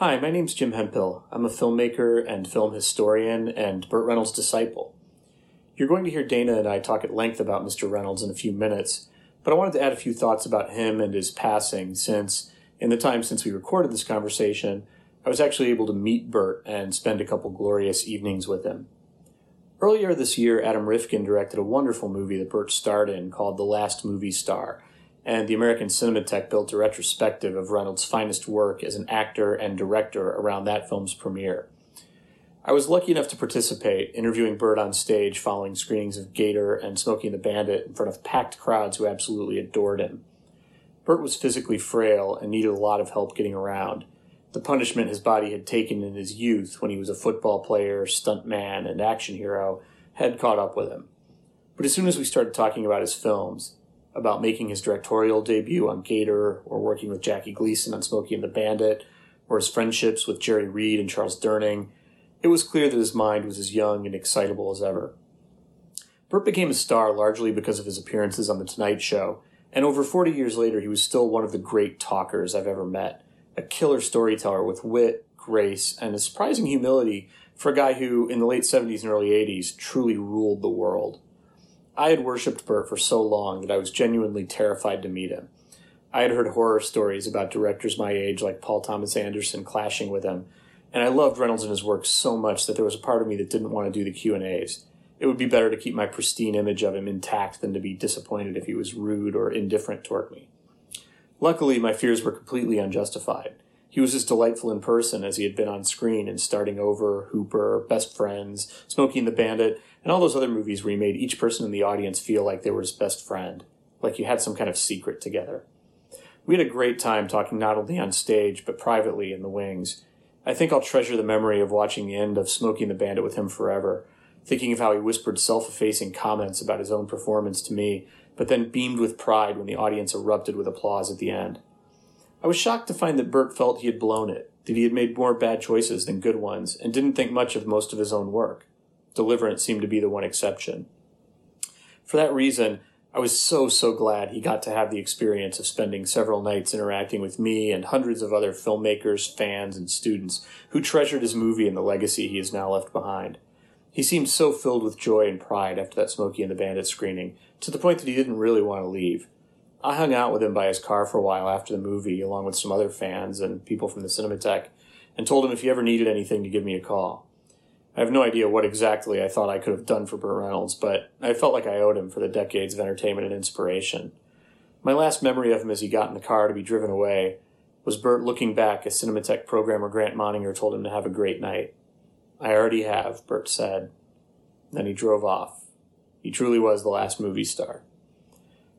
Hi, my name's Jim Hemphill. I'm a filmmaker and film historian and Burt Reynolds' disciple. You're going to hear Dana and I talk at length about Mr. Reynolds in a few minutes, but I wanted to add a few thoughts about him and his passing since, in the time since we recorded this conversation, I was actually able to meet Burt and spend a couple glorious evenings with him. Earlier this year, Adam Rifkin directed a wonderful movie that Burt starred in called The Last Movie Star, and the American Cinematheque built a retrospective of Reynolds' finest work as an actor and director around that film's premiere. I was lucky enough to participate, interviewing Burt on stage following screenings of Gator and Smokey and the Bandit in front of packed crowds who absolutely adored him. Burt was physically frail and needed a lot of help getting around. The punishment his body had taken in his youth when he was a football player, stuntman, and action hero had caught up with him. But as soon as we started talking about his films, about making his directorial debut on Gator, or working with Jackie Gleason on Smokey and the Bandit, or his friendships with Jerry Reed and Charles Durning, it was clear that his mind was as young and excitable as ever. Burt became a star largely because of his appearances on The Tonight Show, and over 40 years later, he was still one of the great talkers I've ever met. A killer storyteller with wit, grace, and a surprising humility for a guy who, in the late 70s and early 80s, truly ruled the world. I had worshipped Burt for so long that I was genuinely terrified to meet him. I had heard horror stories about directors my age like Paul Thomas Anderson clashing with him, and I loved Reynolds and his work so much that there was a part of me that didn't want to do the Q&As. It would be better to keep my pristine image of him intact than to be disappointed if he was rude or indifferent toward me. Luckily, my fears were completely unjustified. He was as delightful in person as he had been on screen in Starting Over, Hooper, Best Friends, Smokey and the Bandit, and all those other movies where he made each person in the audience feel like they were his best friend, like you had some kind of secret together. We had a great time talking not only on stage, but privately in the wings. I think I'll treasure the memory of watching the end of Smokey and the Bandit with him forever, thinking of how he whispered self effacing comments about his own performance to me, but then beamed with pride when the audience erupted with applause at the end. I was shocked to find that Burt felt he had blown it, that he had made more bad choices than good ones, and didn't think much of most of his own work. Deliverance seemed to be the one exception. For that reason, I was so, so glad he got to have the experience of spending several nights interacting with me and hundreds of other filmmakers, fans, and students who treasured his movie and the legacy he has now left behind. He seemed so filled with joy and pride after that Smokey and the Bandit screening, to the point that he didn't really want to leave. I hung out with him by his car for a while after the movie, along with some other fans and people from the Cinematheque, and told him if he ever needed anything to give me a call. I have no idea what exactly I thought I could have done for Burt Reynolds, but I felt like I owed him for the decades of entertainment and inspiration. My last memory of him as he got in the car to be driven away was Burt looking back as Cinematheque programmer Grant Moninger told him to have a great night. I already have, Burt said. Then he drove off. He truly was the last movie star.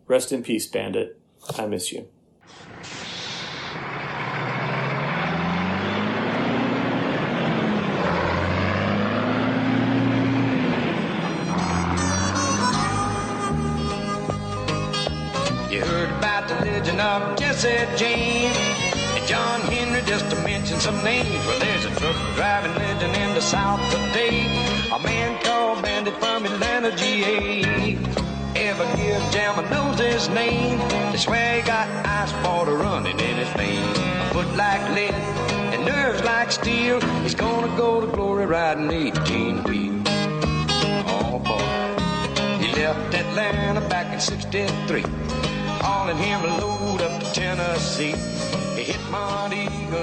Rest in peace, Bandit. I miss you. Well, there's a truck driving legend in the South today. A man called Bandit from Atlanta, GA. Ever give Jam knows his name. They swear he got ice water running in his veins. A foot like lead and nerves like steel. He's gonna go to glory riding 18 wheels. Oh boy. He left Atlanta back in 63 hauling him a load up to Tennessee. Hit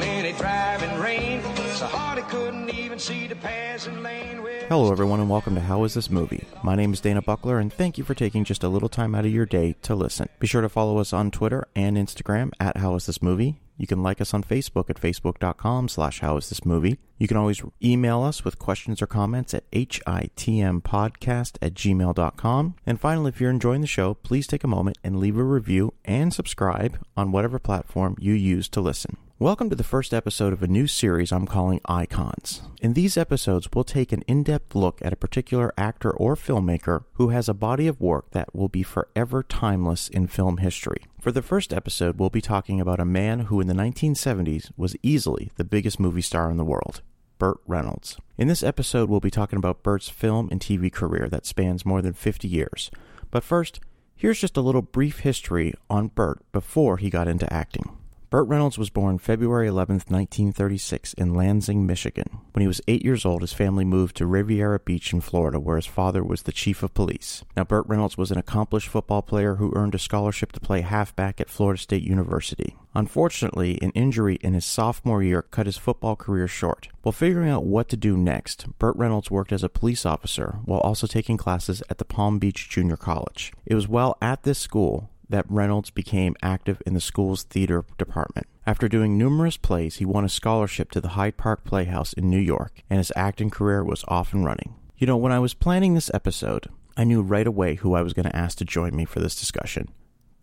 in a driving rain, so hard couldn't even see the passing lane. Hello, everyone, and welcome to How Is This Movie? My name is Dana Buckler, and thank you for taking just a little time out of your day to listen. Be sure to follow us on Twitter and Instagram at How Is This Movie. You can like us on Facebook at facebook.com slash how is this movie. You can always email us with questions or comments at hitmpodcast at gmail.com. And finally, if you're enjoying the show, please take a moment and leave a review and subscribe on whatever platform you use to listen. Welcome to the first episode of a new series I'm calling Icons. In these episodes, we'll take an in depth look at a particular actor or filmmaker who has a body of work that will be forever timeless in film history. For the first episode, we'll be talking about a man who in the 1970s was easily the biggest movie star in the world. Burt Reynolds. In this episode, we'll be talking about Burt's film and TV career that spans more than 50 years. But first, here's just a little brief history on Burt before he got into acting. Burt Reynolds was born February 11, 1936, in Lansing, Michigan. When he was eight years old, his family moved to Riviera Beach in Florida, where his father was the chief of police. Now, Burt Reynolds was an accomplished football player who earned a scholarship to play halfback at Florida State University. Unfortunately, an injury in his sophomore year cut his football career short. While figuring out what to do next, Burt Reynolds worked as a police officer while also taking classes at the Palm Beach Junior College. It was while at this school that Reynolds became active in the school's theater department. After doing numerous plays, he won a scholarship to the Hyde Park Playhouse in New York, and his acting career was off and running. You know, when I was planning this episode, I knew right away who I was going to ask to join me for this discussion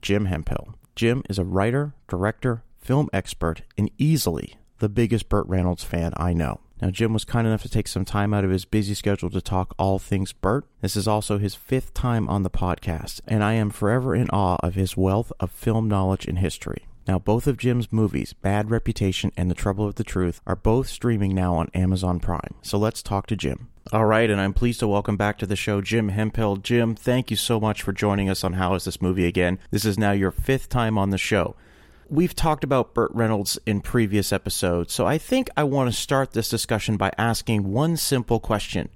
Jim Hemphill. Jim is a writer, director, film expert, and easily the biggest Burt Reynolds fan I know. Now, Jim was kind enough to take some time out of his busy schedule to talk all things Burt. This is also his fifth time on the podcast, and I am forever in awe of his wealth of film knowledge and history. Now, both of Jim's movies, Bad Reputation and The Trouble with the Truth, are both streaming now on Amazon Prime. So let's talk to Jim. All right, and I'm pleased to welcome back to the show Jim Hemphill. Jim, thank you so much for joining us on How Is This Movie Again. This is now your fifth time on the show we've talked about Burt Reynolds in previous episodes, so I think I want to start this discussion by asking one simple question.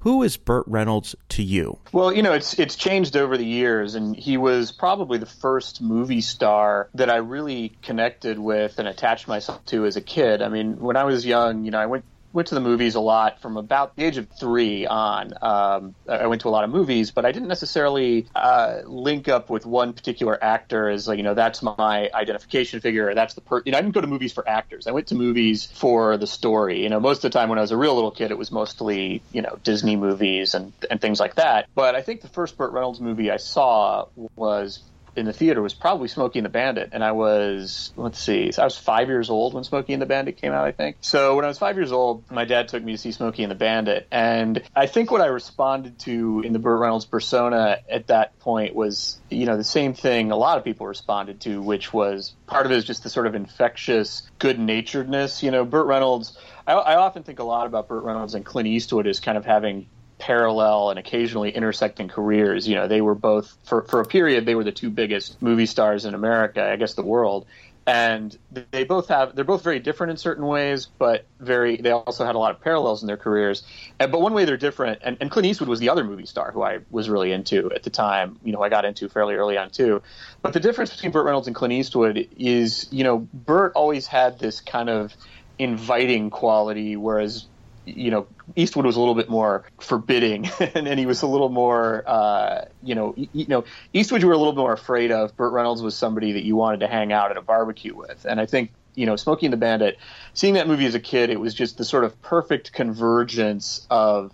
Who is Burt Reynolds to you? Well, you know, it's it's changed over the years, and he was probably the first movie star that I really connected with and attached myself to as a kid. I mean, when I was young, you know, I went went to the movies a lot from about the age of three on. Um, I went to a lot of movies, but I didn't necessarily uh, link up with one particular actor as like you know that's my identification figure that's the per. You know, I didn't go to movies for actors. I went to movies for the story. You know, most of the time when I was a real little kid, it was mostly you know Disney movies and and things like that. But I think the first Burt Reynolds movie I saw was in the theater was probably Smokey and the Bandit, and I was let's see, I was five years old when Smokey and the Bandit came out, I think. So when I was five years old, my dad took me to see Smokey and the Bandit, and I think what I responded to in the Burt Reynolds persona at that point was, you know, the same thing a lot of people responded to, which was part of it is just the sort of infectious good naturedness. You know, Burt Reynolds. I, I often think a lot about Burt Reynolds and Clint Eastwood as kind of having parallel and occasionally intersecting careers. You know, they were both for for a period they were the two biggest movie stars in America, I guess the world. And they both have they're both very different in certain ways, but very they also had a lot of parallels in their careers. And, but one way they're different, and, and Clint Eastwood was the other movie star who I was really into at the time. You know, I got into fairly early on too. But the difference between Burt Reynolds and Clint Eastwood is, you know, Burt always had this kind of inviting quality, whereas you know, Eastwood was a little bit more forbidding, and, and he was a little more, uh, you know, you, you know, Eastwood you were a little more afraid of. Burt Reynolds was somebody that you wanted to hang out at a barbecue with, and I think you know, Smokey and the Bandit, seeing that movie as a kid, it was just the sort of perfect convergence of,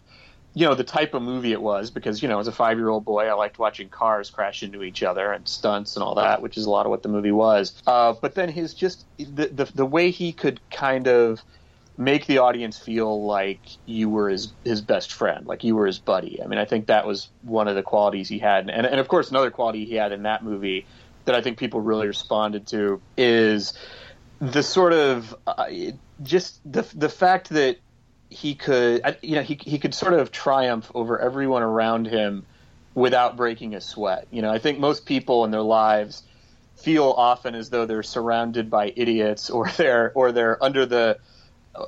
you know, the type of movie it was because, you know, as a five year old boy, I liked watching cars crash into each other and stunts and all that, which is a lot of what the movie was. Uh, but then his just, the, the, the way he could kind of, make the audience feel like you were his his best friend, like you were his buddy. I mean, I think that was one of the qualities he had, and and of course another quality he had in that movie that I think people really responded to is the sort of uh, just the the fact that he could you know he he could sort of triumph over everyone around him without breaking a sweat. You know, I think most people in their lives feel often as though they're surrounded by idiots or they're or they're under the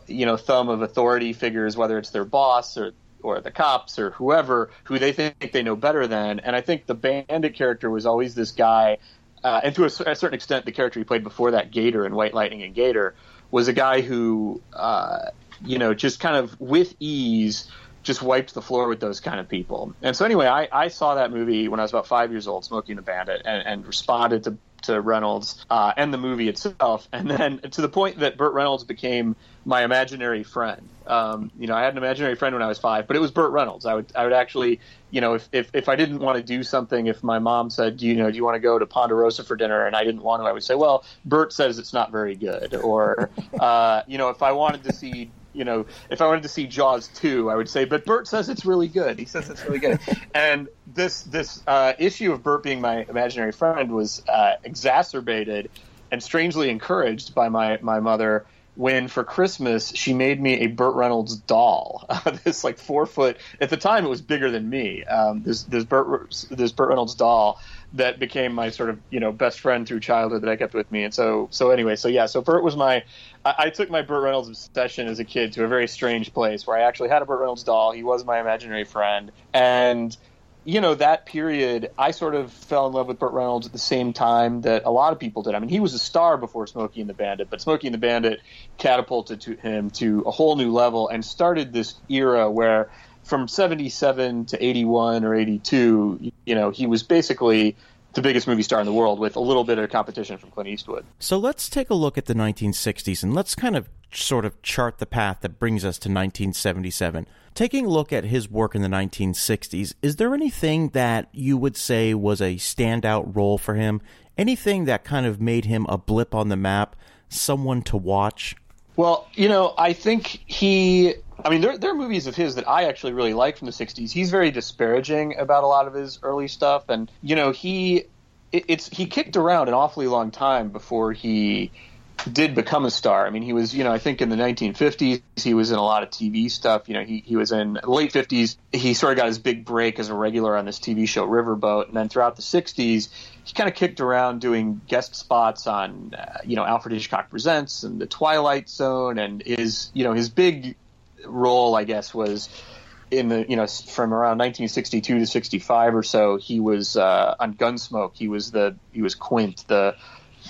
you know thumb of authority figures, whether it's their boss or or the cops or whoever who they think they know better than. And I think the bandit character was always this guy, uh, and to a, a, certain extent, the character he played before that, Gator in White Lightning and Gator, was a guy who, uh, you know, just kind of with ease just wiped the floor with those kind of people. And so anyway, I, I saw that movie when I was about five years old, Smokey and the Bandit, and, and responded to to Reynolds uh, and the movie itself, and then to the point that Burt Reynolds became my imaginary friend. Um, you know, I had an imaginary friend when I was five, but it was Burt Reynolds. I would I would actually, you know, if if, if I didn't want to do something, if my mom said, you know, do you want to go to Ponderosa for dinner, and I didn't want to, I would say, well, Burt says it's not very good, or uh, you know, if I wanted to see you know, if I wanted to see Jaws 2, I would say, but Burt says it's really good. He says it's really good. and this this uh, issue of Burt being my imaginary friend was uh, exacerbated and strangely encouraged by my my mother when for Christmas she made me a Burt Reynolds doll. this like four foot at the time it was bigger than me. Um, this this Burt this Burt Reynolds doll that became my sort of you know best friend through childhood that I kept with me. And so so anyway, so yeah, so Burt was my I, I took my Burt Reynolds obsession as a kid to a very strange place where I actually had a Burt Reynolds doll. He was my imaginary friend and you know, that period, I sort of fell in love with Burt Reynolds at the same time that a lot of people did. I mean, he was a star before Smokey and the Bandit, but Smokey and the Bandit catapulted to him to a whole new level and started this era where from 77 to 81 or 82, you know, he was basically the biggest movie star in the world with a little bit of competition from Clint Eastwood. So let's take a look at the 1960s and let's kind of sort of chart the path that brings us to 1977. Taking a look at his work in the 1960s, is there anything that you would say was a standout role for him? Anything that kind of made him a blip on the map, someone to watch? Well, you know, I think he. I mean, there, there are movies of his that I actually really like from the 60s. He's very disparaging about a lot of his early stuff. And, you know, he. It, it's he kicked around an awfully long time before he did become a star. I mean, he was, you know, I think in the 1950s, he was in a lot of TV stuff. You know, he, he was in late 50s, he sort of got his big break as a regular on this TV show Riverboat. And then throughout the 60s, he kind of kicked around doing guest spots on, uh, you know, Alfred Hitchcock Presents and The Twilight Zone. And his, you know, his big role, I guess, was in the you know from around 1962 to 65 or so he was uh, on Gunsmoke he was the he was Quint the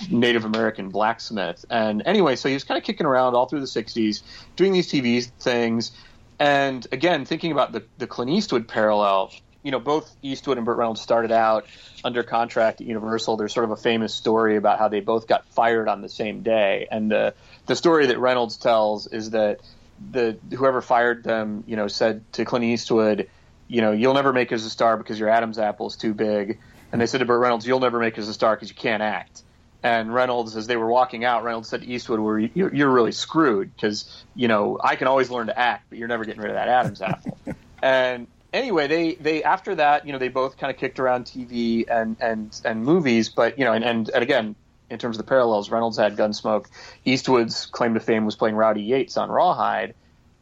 Native American blacksmith. And anyway, so he was kind of kicking around all through the 60s, doing these TV things. And again, thinking about the, the Clint Eastwood parallel, you know, both Eastwood and Burt Reynolds started out under contract at Universal. There's sort of a famous story about how they both got fired on the same day. And the, the story that Reynolds tells is that the whoever fired them, you know, said to Clint Eastwood, you know, you'll never make as a star because your Adam's apple is too big. And they said to Burt Reynolds, you'll never make as a star because you can't act. And Reynolds, as they were walking out, Reynolds said to Eastwood, "Well, you're, you're really screwed because you know I can always learn to act, but you're never getting rid of that Adam's apple." and anyway, they they after that, you know, they both kind of kicked around TV and and and movies, but you know, and and, and again, in terms of the parallels, Reynolds had Gunsmoke. Eastwood's claim to fame was playing Rowdy Yates on Rawhide,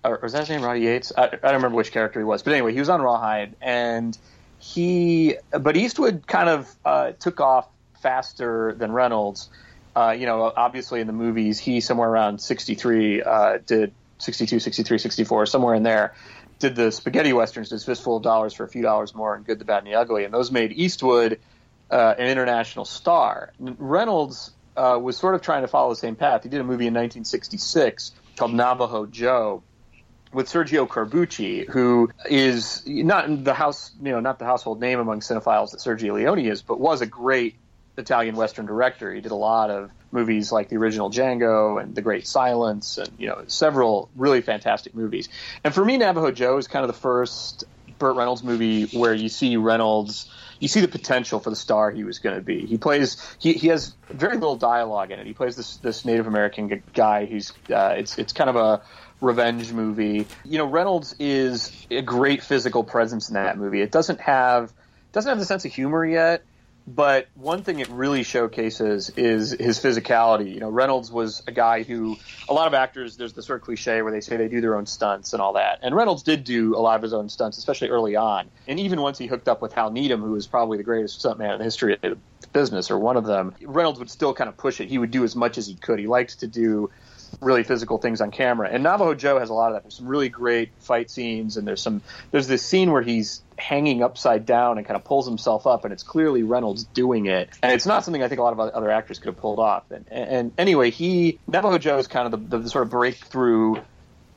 or, was that his name, Rowdy Yates? I, I don't remember which character he was, but anyway, he was on Rawhide, and he, but Eastwood kind of uh, took off faster than Reynolds. Uh, you know, obviously in the movies, he somewhere around 63 uh, did 62, 63, 64, somewhere in there, did the spaghetti westerns, did Fistful of Dollars for a few dollars more, and Good, the Bad, and the Ugly, and those made Eastwood uh, an international star. Reynolds uh, was sort of trying to follow the same path. He did a movie in 1966 called Navajo Joe with Sergio Corbucci, who is not the house, you know, not the household name among cinephiles that Sergio Leone is, but was a great Italian Western director. He did a lot of movies like the original Django and The Great Silence, and you know several really fantastic movies. And for me, Navajo Joe is kind of the first Burt Reynolds movie where you see Reynolds, you see the potential for the star he was going to be. He plays, he, he has very little dialogue in it. He plays this this Native American guy who's uh, it's it's kind of a revenge movie. You know, Reynolds is a great physical presence in that movie. It doesn't have doesn't have the sense of humor yet but one thing it really showcases is his physicality. You know, Reynolds was a guy who a lot of actors there's the sort of cliche where they say they do their own stunts and all that. And Reynolds did do a lot of his own stunts, especially early on. And even once he hooked up with Hal Needham, who was probably the greatest stuntman in the history of the business or one of them, Reynolds would still kind of push it. He would do as much as he could. He liked to do really physical things on camera. And Navajo Joe has a lot of that. There's some really great fight scenes, and there's some there's this scene where he's hanging upside down and kind of pulls himself up, and it's clearly Reynolds doing it. And it's not something I think a lot of other actors could have pulled off. And, and anyway, he Navajo Joe is kind of the, the sort of breakthrough.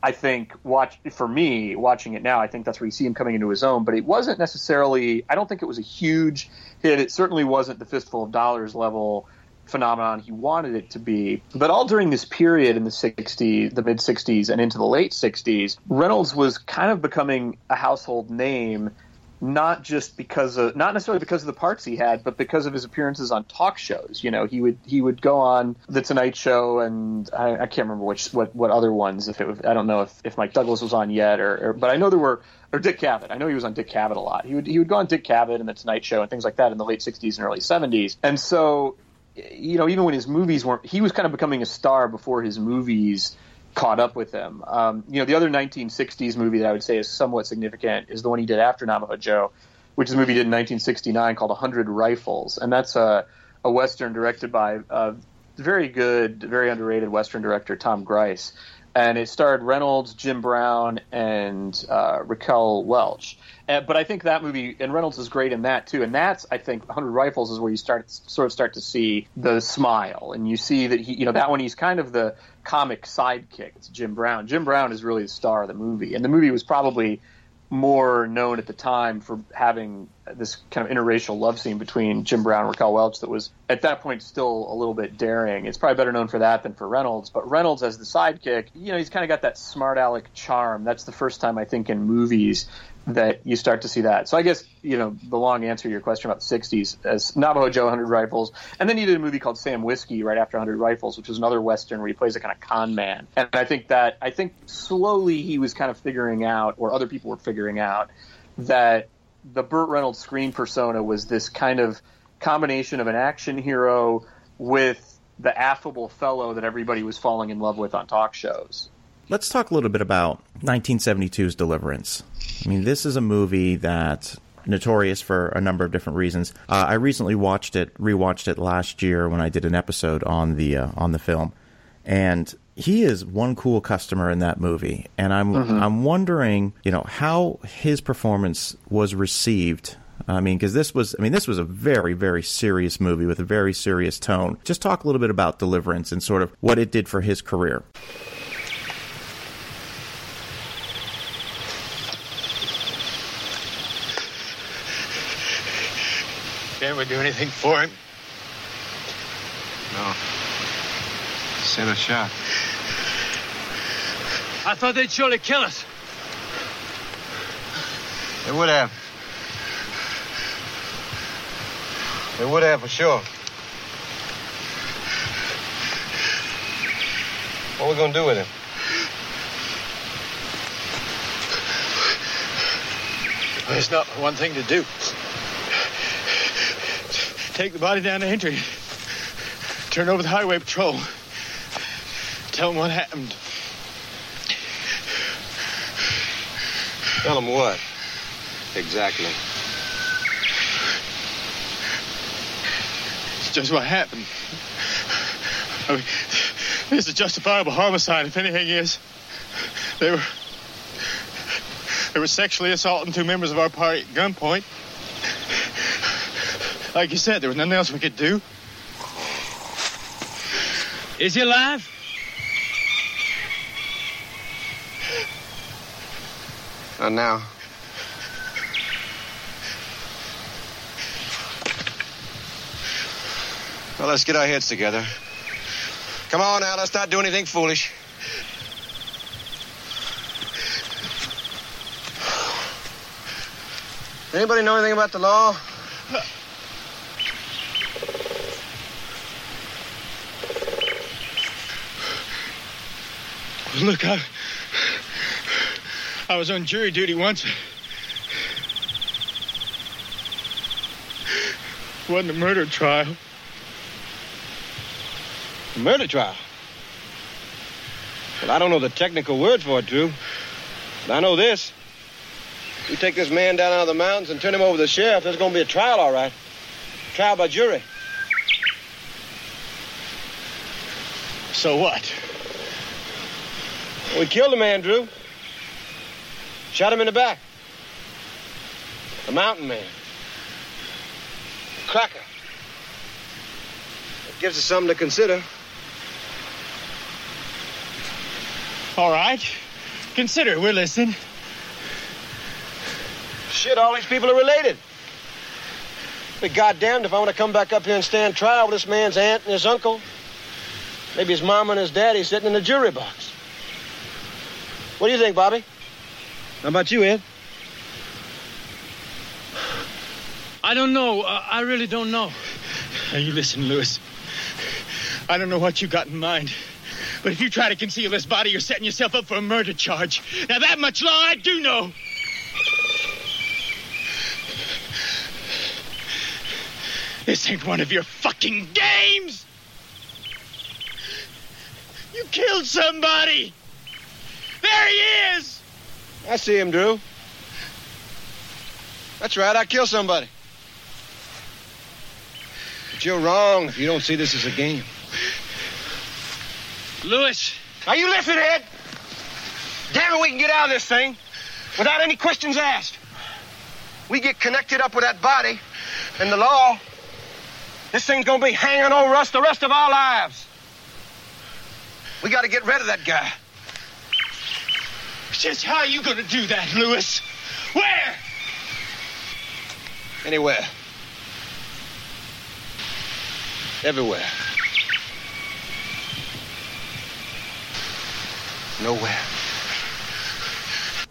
I think watch for me watching it now. I think that's where you see him coming into his own. But it wasn't necessarily. I don't think it was a huge hit. It certainly wasn't the fistful of dollars level phenomenon he wanted it to be. But all during this period in the 60s, the mid 60s, and into the late 60s, Reynolds was kind of becoming a household name. Not just because of, not necessarily because of the parts he had, but because of his appearances on talk shows. You know, he would he would go on the Tonight Show, and I, I can't remember which what, what other ones. If it was, I don't know if, if Mike Douglas was on yet, or, or but I know there were or Dick Cavett. I know he was on Dick Cavett a lot. He would he would go on Dick Cavett and the Tonight Show and things like that in the late '60s and early '70s. And so you know, even when his movies weren't, he was kind of becoming a star before his movies caught up with him. Um, you know, the other 1960s movie that I would say is somewhat significant is the one he did after Navajo Joe, which is a movie he did in 1969 called 100 Rifles, and that's a, a western directed by a very good, very underrated western director Tom Gries, and it starred Reynolds, Jim Brown, and uh, Raquel Welch. And, but I think that movie and Reynolds is great in that too. And that's I think 100 Rifles is where you start sort of start to see the smile, and you see that he, you know, that one he's kind of the comic sidekick. It's Jim Brown. Jim Brown is really the star of the movie, and the movie was probably more known at the time for having this kind of interracial love scene between Jim Brown and Raquel Welch that was at that point still a little bit daring. It's probably better known for that than for Reynolds, but Reynolds as the sidekick, you know, he's kind of got that smart aleck charm. That's the first time I think in movies that you start to see that. So I guess you know the long answer to your question about the '60s as Navajo Joe, 100 Rifles, and then he did a movie called Sam Whiskey right after 100 Rifles, which was another western where he plays a kind of con man. And I think that I think slowly he was kind of figuring out, or other people were figuring out, that the Burt Reynolds screen persona was this kind of combination of an action hero with the affable fellow that everybody was falling in love with on talk shows. Let's talk a little bit about 1972's Deliverance. I mean, this is a movie that notorious for a number of different reasons. Uh, I recently watched it, rewatched it last year when I did an episode on the uh, on the film, and he is one cool customer in that movie. And I'm mm-hmm. I'm wondering, you know, how his performance was received. I mean, because this was, I mean, this was a very, very serious movie with a very serious tone. Just talk a little bit about Deliverance and sort of what it did for his career. Can't we do anything for him? No. Send a shot. I thought they'd surely kill us. They would have. They would have for sure. What are we gonna do with him? There's not one thing to do. Take the body down to entry. Turn over the highway patrol. Tell them what happened. Tell them what? Exactly. It's just what happened. I mean, this is justifiable homicide, if anything is. They were. They were sexually assaulting two members of our party at gunpoint. Like you said, there was nothing else we could do. Is he alive? Not now. Well, let's get our heads together. Come on now, let's not do anything foolish. Anybody know anything about the law? Look, I, I was on jury duty once. It wasn't a murder trial. A murder trial? Well, I don't know the technical word for it, Drew. But I know this. You take this man down out of the mountains and turn him over to the sheriff, there's going to be a trial, all right. Trial by jury. So what? We killed a man, Drew. Shot him in the back. A mountain man. A cracker. It gives us something to consider. All right. Consider. We're listening. Shit, all these people are related. Be goddamned if I want to come back up here and stand trial with this man's aunt and his uncle. Maybe his mom and his daddy sitting in the jury box. What do you think, Bobby? How about you, Ed? I don't know. Uh, I really don't know. Now, you listen, Lewis. I don't know what you got in mind. But if you try to conceal this body, you're setting yourself up for a murder charge. Now, that much law I do know. This ain't one of your fucking games! You killed somebody! There he is! I see him, Drew. That's right, I killed somebody. But you're wrong if you don't see this as a game. Lewis, Are you listening, Ed? Damn it, we can get out of this thing without any questions asked. We get connected up with that body and the law. This thing's gonna be hanging over us the rest of our lives. We gotta get rid of that guy. Just how are you gonna do that, Lewis? Where? Anywhere. Everywhere. Nowhere.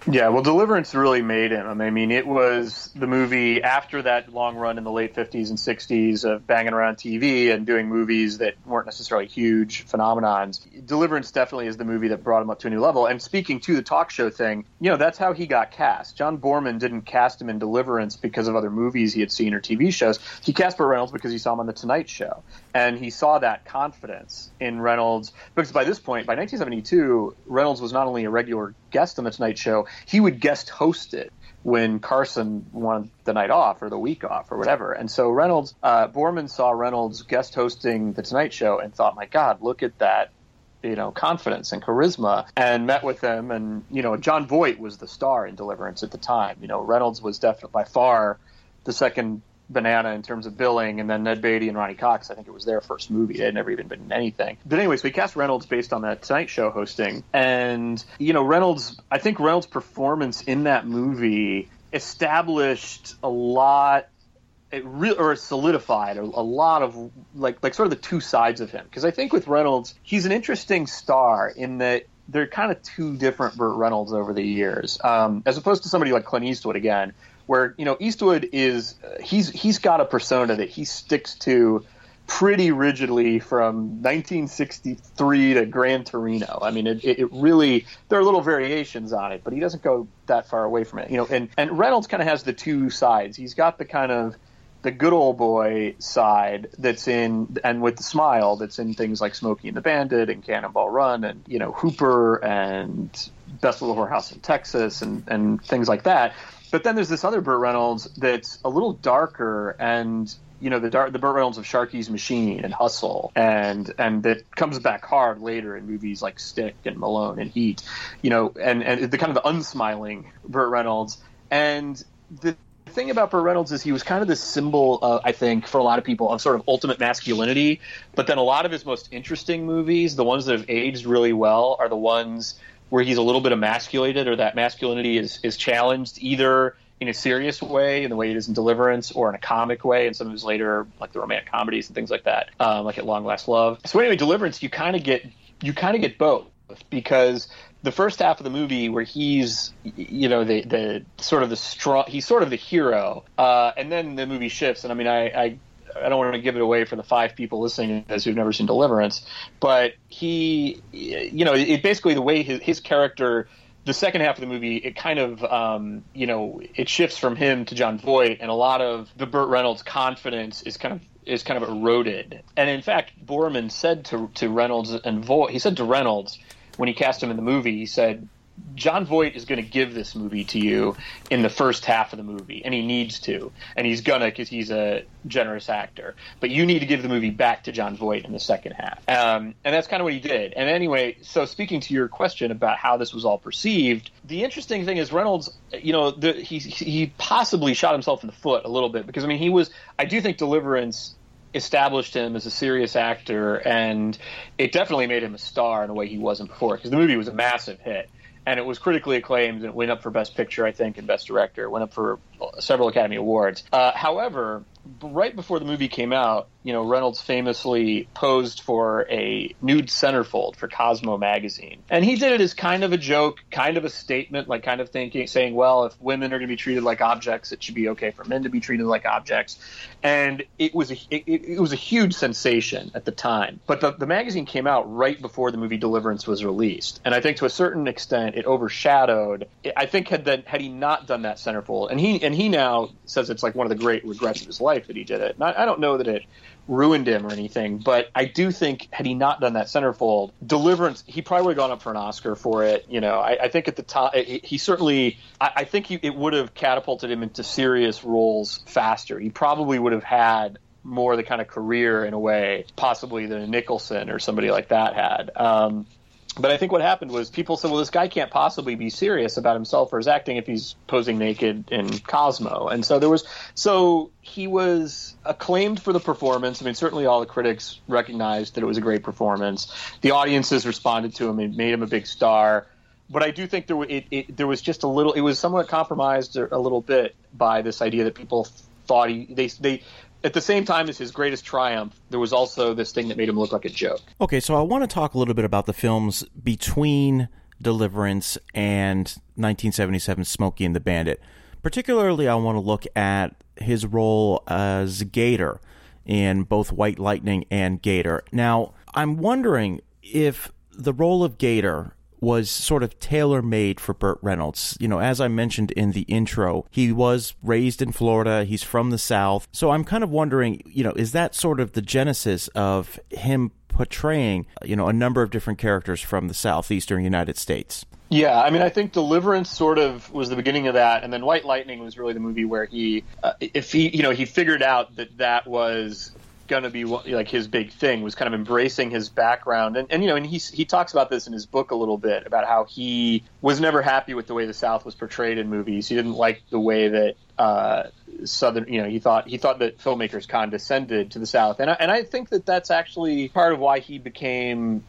Yeah, well, Deliverance really made him. I mean, it was the movie after that long run in the late 50s and 60s of banging around TV and doing movies that weren't necessarily huge phenomenons. Deliverance definitely is the movie that brought him up to a new level. And speaking to the talk show thing, you know, that's how he got cast. John Boorman didn't cast him in Deliverance because of other movies he had seen or TV shows. He cast Burt Reynolds because he saw him on The Tonight Show. And he saw that confidence in Reynolds because by this point, by 1972, Reynolds was not only a regular guest on The Tonight Show, he would guest host it when Carson wanted the night off or the week off or whatever. And so Reynolds, uh, Boorman saw Reynolds guest hosting The Tonight Show and thought, my God, look at that you know confidence and charisma and met with him and you know Jon Voight was the star in Deliverance at the time you know Reynolds was definitely by far the second banana in terms of billing and then Ned Beatty and Ronny Cox I think it was their first movie. They had never even been in anything. But anyway so we cast Reynolds based on that Tonight Show hosting. And you know Reynolds I think Reynolds performance in that movie established a lot it re- or solidified a, a lot of like like sort of the two sides of him. Because I think with Reynolds he's an interesting star in that they're kind of two different Burt Reynolds over the years. Um, as opposed to somebody like Clint Eastwood again where you know Eastwood is uh, he's he's got a persona that he sticks to pretty rigidly from 1963 to Gran Torino. I mean, it, it really there are little variations on it, but he doesn't go that far away from it. You know, and and Reynolds kind of has the two sides. He's got the kind of the good old boy side that's in and with the smile that's in things like Smokey and the Bandit and Cannonball Run and you know Hooper and Best Little Whorehouse in Texas and and things like that. But then there's this other Burt Reynolds that's a little darker and you know the dark, the Burt Reynolds of Sharky's Machine and Hustle, and and that comes back hard later in movies like Stick and Malone and Heat, you know, and and the kind of the unsmiling Burt Reynolds. And the thing about Burt Reynolds is he was kind of the symbol, I think, for a lot of people of sort of ultimate masculinity. But then a lot of his most interesting movies, the ones that have aged really well, are the ones where he's a little bit emasculated or that masculinity is is challenged either in a serious way in the way it is in Deliverance, or in a comic way in some of his later like the romantic comedies and things like that, um, like at Long Last Love. So anyway, Deliverance, you kind of get you kind of get both because the first half of the movie where he's you know the the sort of the strong he's sort of the hero uh, and then the movie shifts and i mean i, I I don't want to give it away for the five people listening to this who've never seen Deliverance, but he, you know, it basically the way his, his character, the second half of the movie, it kind of, um, you know, it shifts from him to Jon Voight, and a lot of the Burt Reynolds confidence is kind of is kind of eroded. And in fact, Boorman said to to Reynolds and Voight, he said to Reynolds when he cast him in the movie, he said, Jon Voight is going to give this movie to you in the first half of the movie, and he needs to, and he's gonna because he's a generous actor. But you need to give the movie back to Jon Voight in the second half, um, and that's kind of what he did. And anyway, so speaking to your question about how this was all perceived, the interesting thing is Reynolds, you know, the, he he possibly shot himself in the foot a little bit because I mean he was, I do think Deliverance established him as a serious actor, and it definitely made him a star in a way he wasn't before because the movie was a massive hit and it was critically acclaimed and it went up for Best Picture, I think, and Best Director. It went up for several Academy Awards. Uh, however, right before the movie came out, you know, Reynolds famously posed for a nude centerfold for Cosmo magazine, and he did it as kind of a joke, kind of a statement, like kind of thinking, saying, "Well, if women are going to be treated like objects, it should be okay for men to be treated like objects." And it was a it, it was a huge sensation at the time. But the, the magazine came out right before the movie Deliverance was released, and I think to a certain extent it overshadowed. I think had that had he not done that centerfold, and he and he now says it's like one of the great regrets of his life that he did it. I, don't know that it ruined him or anything, but I do think had he not done that centerfold, Deliverance, he probably would have gone up for an Oscar for it. You know, I, I think at the time he, he certainly, I, I think he, it would have catapulted him into serious roles faster. He probably would have had more of the kind of career in a way, possibly than a Nicholson or somebody like that had. Um, but I think what happened was people said, well, this guy can't possibly be serious about himself or his acting if he's posing naked in Cosmo. And so there was, so he was acclaimed for the performance. I mean, certainly all the critics recognized that it was a great performance. The audiences responded to him and made him a big star. But I do think there, it, it, there was just a little, it was somewhat compromised a little bit by this idea that people thought he, they, they, at the same time as his greatest triumph, there was also this thing that made him look like a joke. Okay, so I want to talk a little bit about the films between Deliverance and 1977 Smokey and the Bandit. Particularly, I want to look at his role as Gator in both White Lightning and Gator. Now, I'm wondering if the role of Gator was sort of tailor made for Burt Reynolds. You know, as I mentioned in the intro, he was raised in Florida, he's from the South. So I'm kind of wondering, you know, is that sort of the genesis of him portraying, you know, a number of different characters from the southeastern United States? Yeah, I mean, I think Deliverance sort of was the beginning of that, and then White Lightning was really the movie where he, uh, if he, you know, he figured out that that was going to be like his big thing was kind of embracing his background and, and you know and he he talks about this in his book a little bit about how he was never happy with the way the South was portrayed in movies. He didn't like the way that uh, southern you know he thought he thought that filmmakers condescended to the South and I, and I think that that's actually part of why he became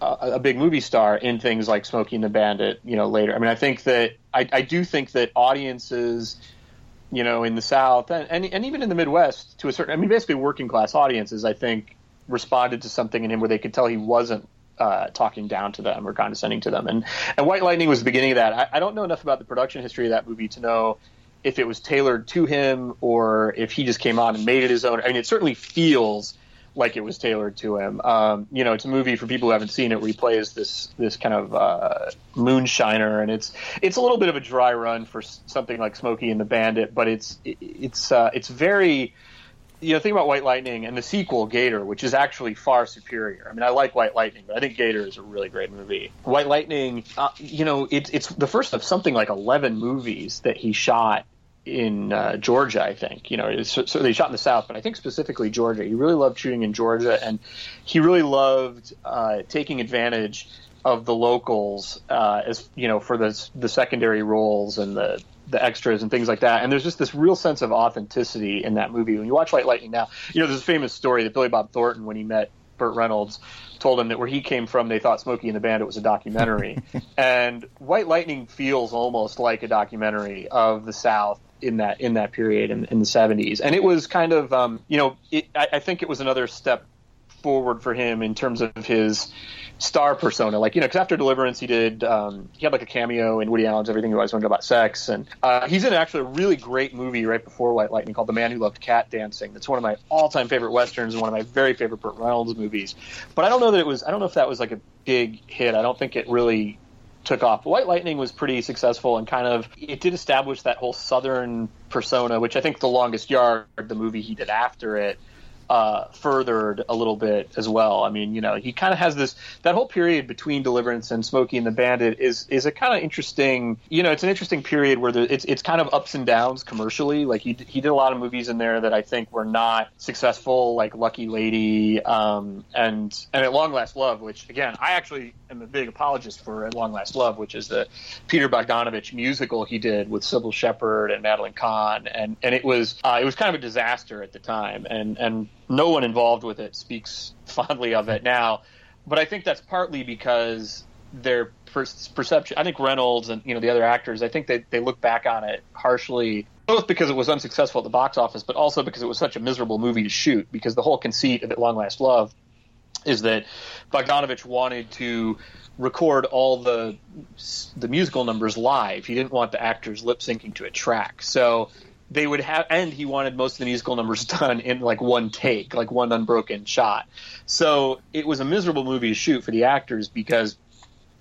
a, a big movie star in things like Smokey and the Bandit. You know later. I mean I think that I, I do think that audiences you know, in the South and, and, and even in the Midwest to a certain, I mean, basically working class audiences, I think, responded to something in him where they could tell he wasn't uh, talking down to them or condescending to them. And, and White Lightning was the beginning of that. I, I don't know enough about the production history of that movie to know if it was tailored to him or if he just came on and made it his own. I mean, it certainly feels like it was tailored to him. Um, you know, it's a movie for people who haven't seen it where he plays this this kind of uh, moonshiner, and it's it's a little bit of a dry run for something like Smokey and the Bandit, but it's it's uh, it's very you know, think about White Lightning and the sequel, Gator, which is actually far superior. I mean, I like White Lightning, but I think Gator is a really great movie. White Lightning, uh, you know, it's it's the first of something like eleven movies that he shot in uh, Georgia, I think. You know, so, so, they shot in the South, but I think specifically Georgia. He really loved shooting in Georgia, and he really loved uh, taking advantage of the locals uh, as you know for the the secondary roles and the the extras and things like that. And there's just this real sense of authenticity in that movie. When you watch White Lightning now, you know, there's a famous story that Billy Bob Thornton, when he met Burt Reynolds, told him that where he came from, they thought Smokey and the Bandit was a documentary. and White Lightning feels almost like a documentary of the South in that in that period in, in the 70s and it was kind of um, you know it, I, I, think it was another step forward for him in terms of his star persona. Like you know because after deliverance he did um, he had like a cameo in woody allen's everything you always want to know about sex. And uh, he's in actually a really great movie right before white lightning called the man who loved cat dancing. That's one of my all-time favorite westerns and one of my very favorite burt reynolds movies. But i don't know that it was i don't know if that was like a big hit. I don't think it really took off. White Lightning was pretty successful and kind of it did establish that whole southern persona, which I think The Longest Yard, the movie he did after it, uh, furthered a little bit as well. I mean, you know, he kind of has this that whole period between Deliverance and Smokey and the Bandit is is a kind of interesting. You know, it's an interesting period where the, it's it's kind of ups and downs commercially. Like he he did a lot of movies in there that I think were not successful, like Lucky Lady, um, and and At Long Last Love, which again I actually am a big apologist for At Long Last Love, which is the Peter Bogdanovich musical he did with Cybill Shepherd and Madeline Kahn, and and it was uh, it was kind of a disaster at the time, and and no one involved with it speaks fondly of it now. But I think that's partly because their per- perception. I think Reynolds and you know the other actors. I think they they look back on it harshly, both because it was unsuccessful at the box office, but also because it was such a miserable movie to shoot. Because the whole conceit of At Long Last Love is that Bogdanovich wanted to record all the the musical numbers live. He didn't want the actors lip syncing to a track. So they would have, and he wanted most of the musical numbers done in like one take, like one unbroken shot. So it was a miserable movie to shoot for the actors because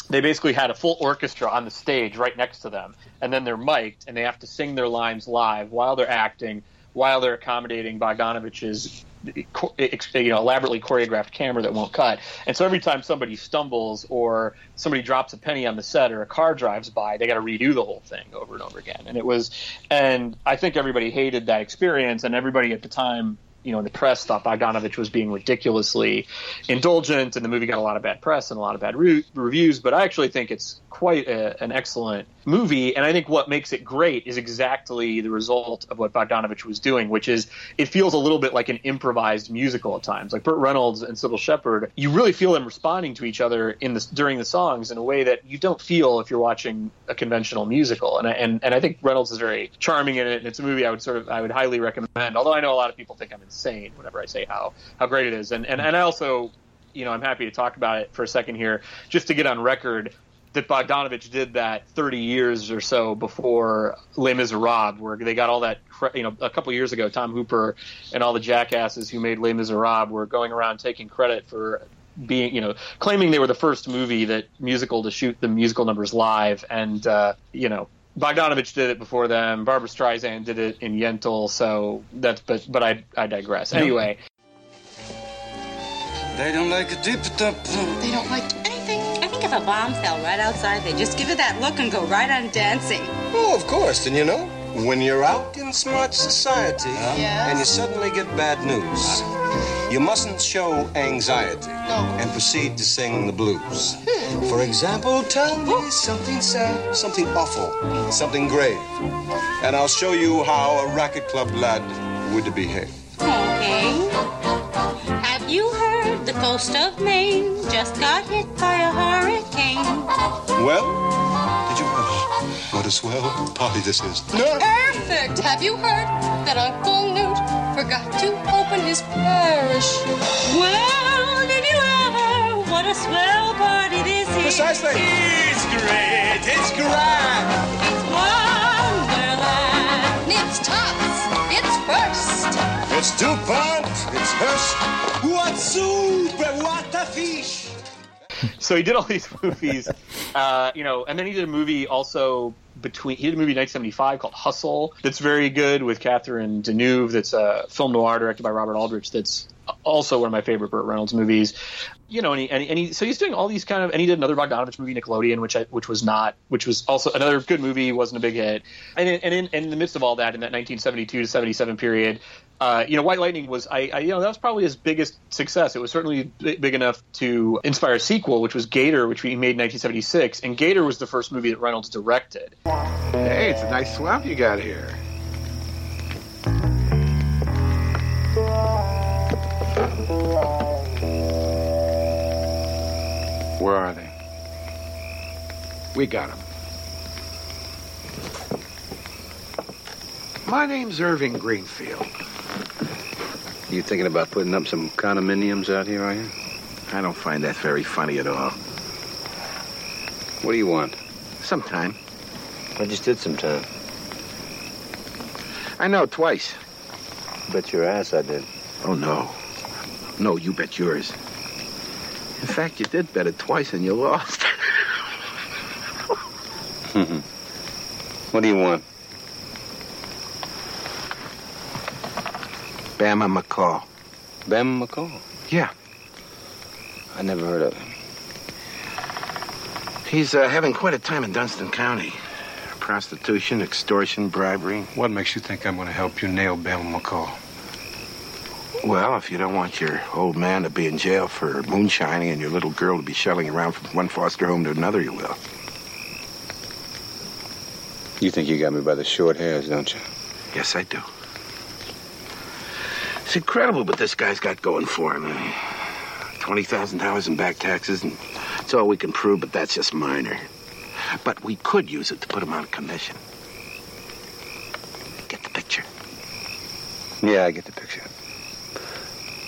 they basically had a full orchestra on the stage right next to them, and then they're mic'd, and they have to sing their lines live while they're acting, while they're accommodating Bogdanovich's Eh, eh, you know elaborately choreographed camera that won't cut. And so every time somebody stumbles or somebody drops a penny on the set or a car drives by, they got to redo the whole thing over and over again. And it was, and I think everybody hated that experience, and everybody at the time you know, in the press thought Bogdanovich was being ridiculously indulgent, and the movie got a lot of bad press and a lot of bad re- reviews. But I actually think it's quite a, an excellent movie, and I think what makes it great is exactly the result of what Bogdanovich was doing, which is it feels a little bit like an improvised musical at times. Like Burt Reynolds and Cybill Shepherd, you really feel them responding to each other in the during the songs in a way that you don't feel if you're watching a conventional musical. And I, and and I think Reynolds is very charming in it, and it's a movie I would sort of I would highly recommend. Although I know a lot of people think I'm insane whenever I say how how great it is, and and and I also you know, I'm happy to talk about it for a second here, just to get on record that Bogdanovich did that 30 years or so before Les Miserables, where they got all that, you know, a couple years ago, Tom Hooper and all the jackasses who made Les Miserables were going around taking credit for being, you know, claiming they were the first movie that musical to shoot the musical numbers live, and uh, you know. Bogdanovich did it before them. Barbra Streisand did it in Yentl. So that's but but I I digress. Anyway, they don't like a deep They don't like think if a bomb fell right outside, they'd just give it that look and go right on dancing. Oh, of course. And you know, when you're out in smart society yeah. and you suddenly get bad news, you mustn't show anxiety and proceed to sing the blues. For example, tell me oh. something sad, something awful, something grave, and I'll show you how a Racquet Club lad would behave. Okay. Have you heard the coast of Maine just got hit by a hurricane? Well, did you? Oh, what a swell party this is. Perfect. Have you heard that Uncle Newt forgot to open his parachute? Well, did you ever? What a swell party this is. Precisely. It's great. It's grand. It's wonderland. It's tops. It's first. It's DuPont. It's Hearst. What super? What a fish! so he did all these movies, uh, you know, and then he did a movie also between. He did a movie in 1975 called Hustle that's very good with Catherine Deneuve. That's a film noir directed by Robert Aldrich. That's also one of my favorite Burt Reynolds movies. You know, and he, and he, and he so he's doing all these kind of, and he did another Bogdanovich movie, Nickelodeon, which I, which was not, which was also another good movie, wasn't a big hit. And in, and in, and in the midst of all that, in that 1972 to 77 period, uh, you know, White Lightning was, I, I, you know, that was probably his biggest success. It was certainly big enough to inspire a sequel, which was Gator, which he made in 1976. And Gator was the first movie that Reynolds directed. Hey, it's a nice swamp you got here. Where are they? We got them. My name's Irving Greenfield. You thinking about putting up some condominiums out here, are you? I don't find that very funny at all. What do you want? Some time. I just did some time. I know, twice. Bet your ass I did. Oh, no. No, you bet yours. In fact, you did bet it twice and you lost. what do you want? Bama McCall. Bama McCall? Yeah. I never heard of him. He's uh, having quite a time in Dunston County. Prostitution, extortion, bribery. What makes you think I'm going to help you nail Bama McCall? Well, if you don't want your old man to be in jail for moonshining and your little girl to be shelling around from one foster home to another, you will. You think you got me by the short hairs, don't you? Yes, I do. It's incredible what this guy's got going for him. $20,000 in back taxes, and it's all we can prove, but that's just minor. But we could use it to put him on commission. Get the picture? Yeah, I get the picture.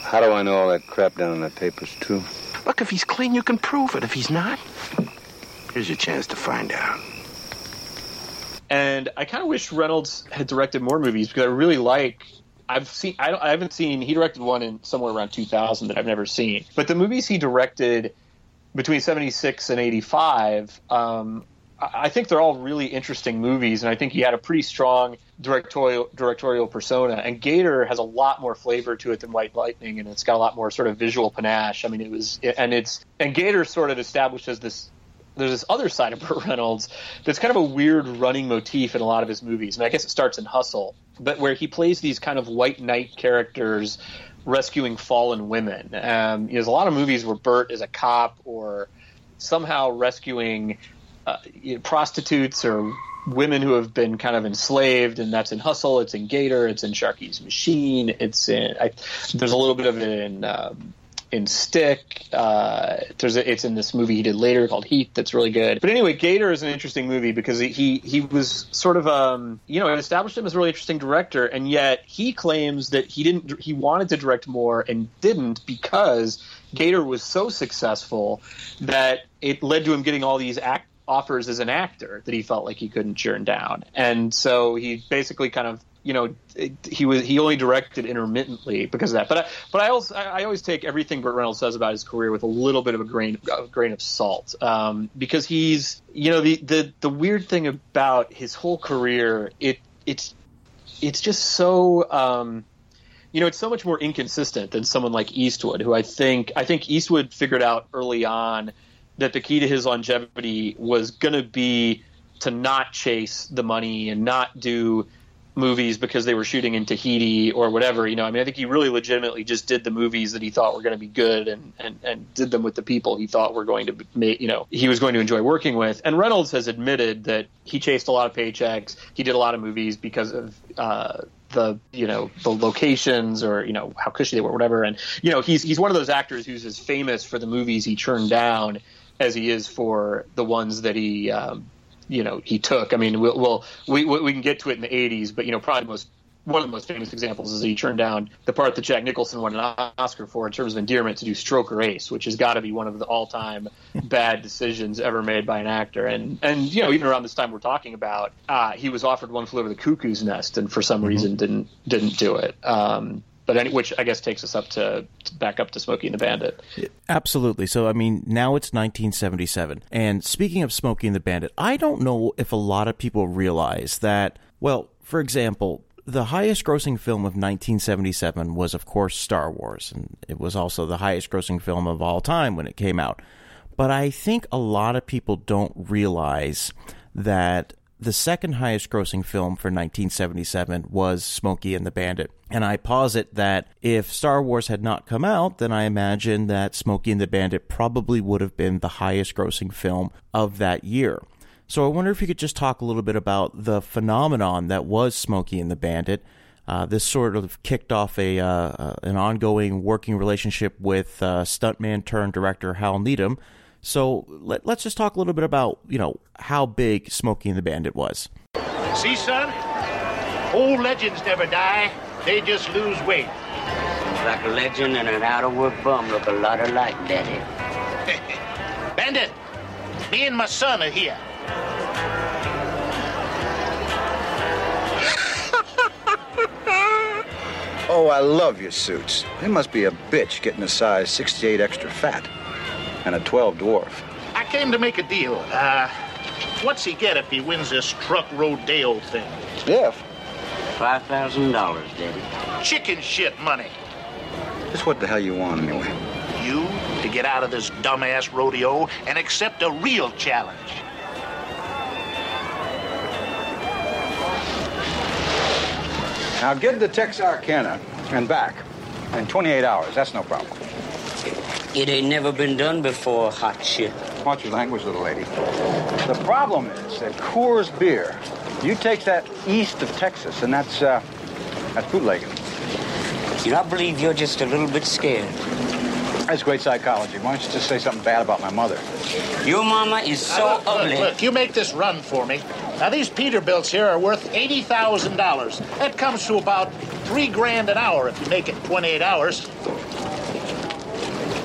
How do I know all that crap down in the paper's true? Look, if he's clean, you can prove it. If he's not, here's your chance to find out. And I kind of wish Reynolds had directed more movies because I really like I've seen. I, I, haven't seen. He directed one in somewhere around 2000 that I've never seen. But the movies he directed, between 76 and 85, um, I think they're all really interesting movies, and I think he had a pretty strong directorial directorial persona. And Gator has a lot more flavor to it than White Lightning, and it's got a lot more sort of visual panache. I mean, it was, and it's and Gator sort of established as this. There's this other side of Burt Reynolds that's kind of a weird running motif in a lot of his movies. And I guess it starts in Hustle, but where he plays these kind of white knight characters rescuing fallen women. Um, there's a lot of movies where Burt is a cop or somehow rescuing uh, you know, prostitutes or women who have been kind of enslaved, and that's in Hustle. It's in Gator. It's in Sharky's Machine. It's in. I, there's a little bit of it in. Um, in Stick, uh, there's a, it's in this movie he did later called Heat that's really good. But anyway, Gator is an interesting movie because he he was sort of um you know it established him as a really interesting director, and yet he claims that he didn't he wanted to direct more and didn't because Gator was so successful that it led to him getting all these act offers as an actor that he felt like he couldn't churn down, and so he basically kind of you know it, he was he only directed intermittently because of that. But I, but I also I, always take everything Burt Reynolds says about his career with a little bit of a grain a grain of salt um, because he's you know the, the the weird thing about his whole career it it's it's just so. Um, you know, it's so much more inconsistent than someone like Eastwood, who I think I think Eastwood figured out early on that the key to his longevity was going to be to not chase the money and not do movies because they were shooting in Tahiti or whatever. You know, I mean, I think he really legitimately just did the movies that he thought were going to be good and, and, and did them with the people he thought were going to make, you know, he was going to enjoy working with. And Reynolds has admitted that he chased a lot of paychecks. He did a lot of movies because of, uh, the you know the locations or you know how cushy they were whatever and you know he's he's one of those actors who's as famous for the movies he turned down as he is for the ones that he um, you know he took. I mean, we'll, we'll we we can get to it in the '80s, but you know probably most one of the most famous examples is he turned down the part that Jack Nicholson won an Oscar for in terms of endearment to do Stroker Ace, which has got to be one of the all-time bad decisions ever made by an actor. And and you know even around this time we're talking about, uh, he was offered One Flew Over the Cuckoo's Nest, and for some reason didn't didn't do it. Um, but any, which I guess takes us up to, back up to Smokey and the Bandit. Absolutely. So, I mean, now it's 1977. And speaking of Smokey and the Bandit, I don't know if a lot of people realize that, well, for example, the highest grossing film of 1977 was, of course, Star Wars. And it was also the highest grossing film of all time when it came out. But I think a lot of people don't realize that the second highest grossing film for 1977 was Smokey and the Bandit. And I posit that if Star Wars had not come out, then I imagine that Smokey and the Bandit probably would have been the highest grossing film of that year. So I wonder if you could just talk a little bit about the phenomenon that was Smokey and the Bandit. Uh, this sort of kicked off a uh, uh, an ongoing working relationship with uh, stuntman turned director Hal Needham. So let, let's just talk a little bit about you know how big Smokey and the Bandit was. See, son? Old legends never die. They just lose weight. Like a legend and an out of work bum look a lot alike, Daddy. Bandit, me and my son are here. Oh, I love your suits. They must be a bitch getting a size 68 extra fat and a 12 dwarf. I came to make a deal. Uh, what's he get if he wins this truck rodeo thing? If? $5,000, Daddy. Chicken shit money. Just what the hell you want anyway? You to get out of this dumbass rodeo and accept a real challenge. Now get to Texarkana and back in 28 hours. That's no problem. It ain't never been done before, hot shit. Watch your language, little lady. The problem is that Coors beer, you take that east of Texas, and that's, uh, that's bootlegging. You know, I believe you're just a little bit scared. That's great psychology. Why don't you just say something bad about my mother? Your mama is so Now, look, ugly. Look, look, you make this run for me. Now, these Peterbilts here are worth $80,000. That comes to about three grand an hour if you make it 28 hours.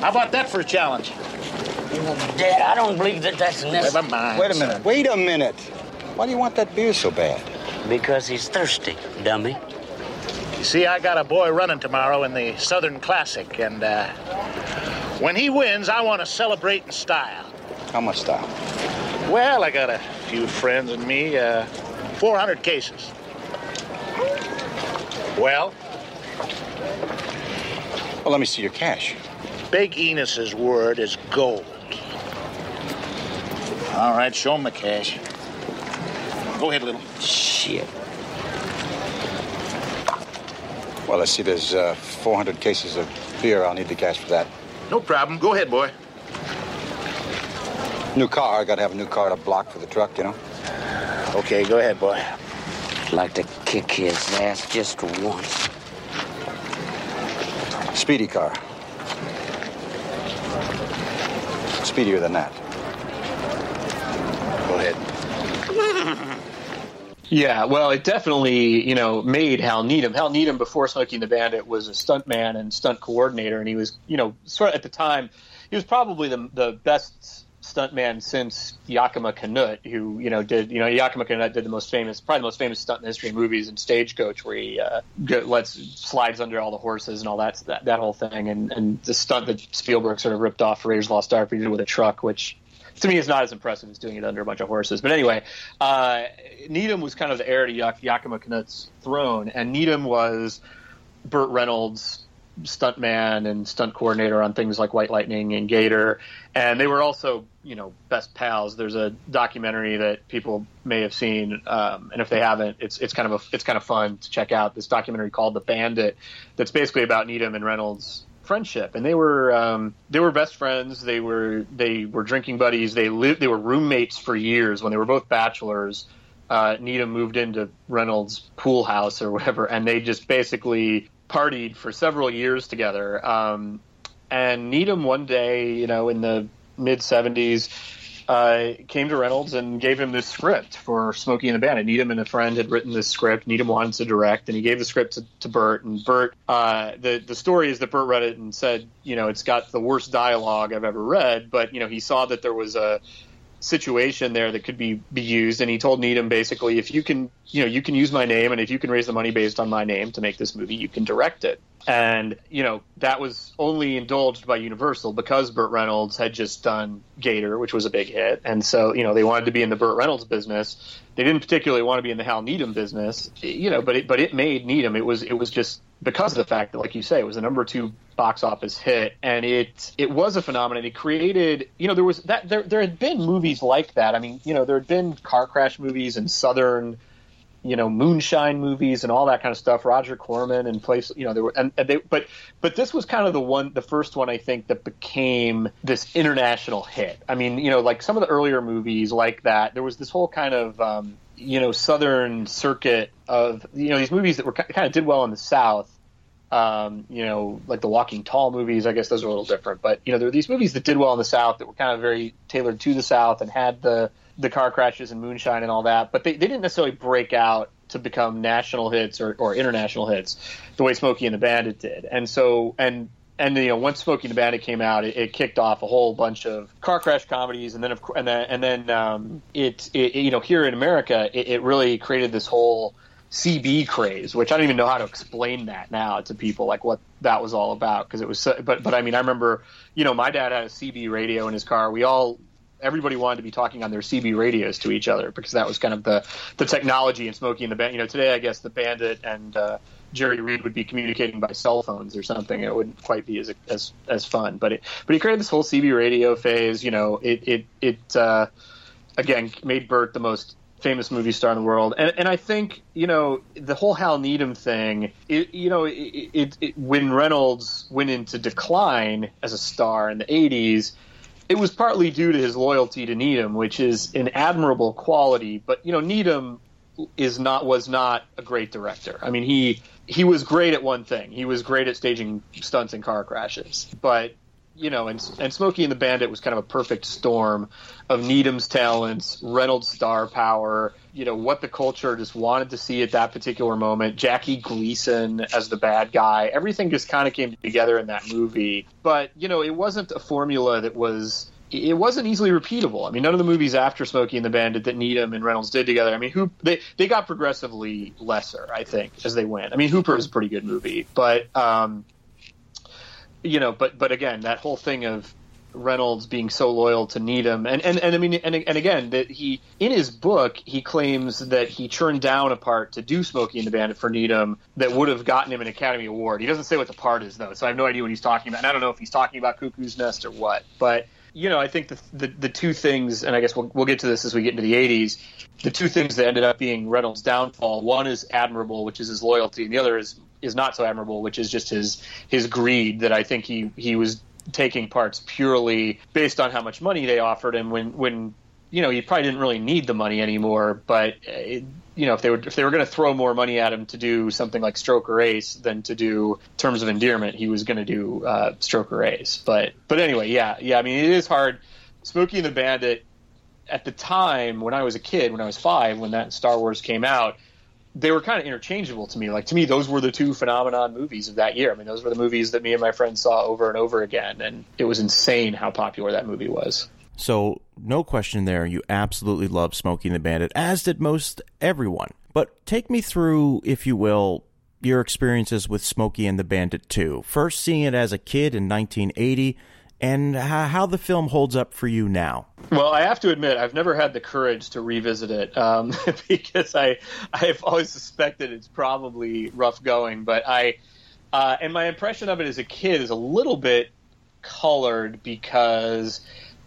How about that for a challenge? Dad, I don't believe that that's necessary. Never mind. Wait a minute. Wait a minute. Why do you want that beer so bad? Because he's thirsty, dummy. You see, I got a boy running tomorrow in the Southern Classic, and uh, When he wins, I want to celebrate in style. How much style? Well, I got a few friends and me, uh, 400 cases. Well, Well, let me see your cash. Big Enos's word is gold. All right, show him the cash. Go ahead, little. Shit. Well, I see there's uh, 400 cases of beer. I'll need the cash for that. No problem. Go ahead, boy. New car. I got to have a new car to block for the truck, you know? Okay, go ahead, boy. Like to kick his ass just once. Speedy car. Speedier than that. Go ahead. Yeah, well, it definitely, you know, made Hal Needham. Hal Needham, before Smokey the Bandit, was a stuntman and stunt coordinator, and he was, you know, sort of at the time, he was probably the the best stuntman since Yakima Canutt, who, you know, did, you know, Yakima Canutt did the most famous, probably the most famous stunt in the history of movies in Stagecoach, where he uh, lets slides under all the horses and all that that, that whole thing, and and the stunt that Spielberg sort of ripped off for Raiders Lost Ark, he did with a truck, which to me is not as impressive as doing it under a bunch of horses. But anyway, uh, Needham was kind of the heir to Yak- Yakima Canutt's throne, and Needham was Burt Reynolds' stuntman and stunt coordinator on things like White Lightning and Gator, and they were also you know best pals. There's a documentary that people may have seen, um, and if they haven't, it's it's kind of a, it's kind of fun to check out. This documentary called The Bandit, that's basically about Needham and Reynolds friendship and they were um, they were best friends they were they were drinking buddies they lived they were roommates for years when they were both bachelors uh, Needham moved into Reynolds' pool house or whatever, and they just basically partied for several years together. Um, and Needham one day, you know, in the mid '70s, uh, came to Reynolds and gave him this script for Smokey and the Bandit. Needham and a friend had written this script. Needham wanted to direct, and he gave the script to, to Burt. And Burt, uh, the the story is that Burt read it and said, you know, it's got the worst dialogue I've ever read, but you know, he saw that there was a situation there that could be be used. And he told Needham basically if you can you know you can use my name and if you can raise the money based on my name to make this movie you can direct it. And you know that was only indulged by Universal because Burt Reynolds had just done Gator which was a big hit. And so you know they wanted to be in the Burt Reynolds business. They didn't particularly want to be in the Hal Needham business you know but it but it made Needham it was it was just because of the fact that like you say it was the number 2 box office hit and it it was a phenomenon. It created you know there was that there there had been movies like that. I mean you know there had been car crash movies and southern you know moonshine movies and all that kind of stuff roger corman and place you know there were and, and they but but this was kind of the one the first one i think that became this international hit. I mean you know like some of the earlier movies like that there was this whole kind of um you know southern circuit of you know these movies that were kind of did well in the south um, you know, like the Walking Tall movies. I guess those are a little different, but you know, there were these movies that did well in the South that were kind of very tailored to the South and had the the car crashes and moonshine and all that, but they, they didn't necessarily break out to become national hits or, or international hits the way Smokey and the Bandit did. And so, and and you know, once Smokey and the Bandit came out, it, it kicked off a whole bunch of car crash comedies, and then of and then and then um, it, it you know here in America, it, it really created this whole CB craze, which I don't even know how to explain that now to people, like what that was all about. Because it was, so, but but I mean, I remember, you know, my dad had a CB radio in his car. We all, everybody wanted to be talking on their CB radios to each other because that was kind of the the technology in Smokey and the Bandit. You know, today I guess the Bandit and uh, Jerry Reed would be communicating by cell phones or something. It wouldn't quite be as as as fun. But it but he created this whole CB radio phase. You know, it it it uh, again made Burt the most famous movie star in the world. And, and I think, you know, the whole Hal Needham thing, it, you know, it, it, it, when Reynolds went into decline as a star in the 80s, it was partly due to his loyalty to Needham, which is an admirable quality. But, you know, Needham is not was not a great director. I mean, he he was great at one thing. He was great at staging stunts and car crashes. But you know, and and Smokey and the Bandit was kind of a perfect storm of Needham's talents, Reynolds' star power, you know, what the culture just wanted to see at that particular moment. Jackie Gleason as the bad guy, everything just kind of came together in that movie. But you know, it wasn't a formula that was. It wasn't easily repeatable. I mean, none of the movies after Smokey and the Bandit that Needham and Reynolds did together. I mean, who they they got progressively lesser, I think, as they went. I mean, Hooper is a pretty good movie, but um, you know, but but again, that whole thing of Reynolds being so loyal to Needham, and and, and I mean, and, and again, that he in his book he claims that he turned down a part to do Smokey and the Bandit for Needham that would have gotten him an Academy Award. He doesn't say what the part is though, so I have no idea what he's talking about. And I don't know if he's talking about Cuckoo's Nest or what, but you know, I think the, the the two things, and I guess we'll we'll get to this as we get into the '80s. The two things that ended up being Reynolds' downfall: one is admirable, which is his loyalty, and the other is is not so admirable, which is just his his greed. That I think he he was taking parts purely based on how much money they offered him when when you know he probably didn't really need the money anymore but it, you know if they were if they were going to throw more money at him to do something like stroker ace than to do terms of endearment he was going to do uh, stroker ace but but anyway yeah yeah i mean it is hard smokey and the bandit at the time when i was a kid when i was five when that star wars came out they were kind of interchangeable to me. Like to me, those were the two phenomenon movies of that year. I mean, those were the movies that me and my friends saw over and over again, and it was insane how popular that movie was. So, no question there, you absolutely love Smokey and the Bandit, as did most everyone. But take me through, if you will, your experiences with Smokey and the Bandit 2. First seeing it as a kid in 1980 and how the film holds up for you now. Well, I have to admit, I've never had the courage to revisit it um, because I I've always suspected it's probably rough going. But I uh, and my impression of it as a kid is a little bit colored because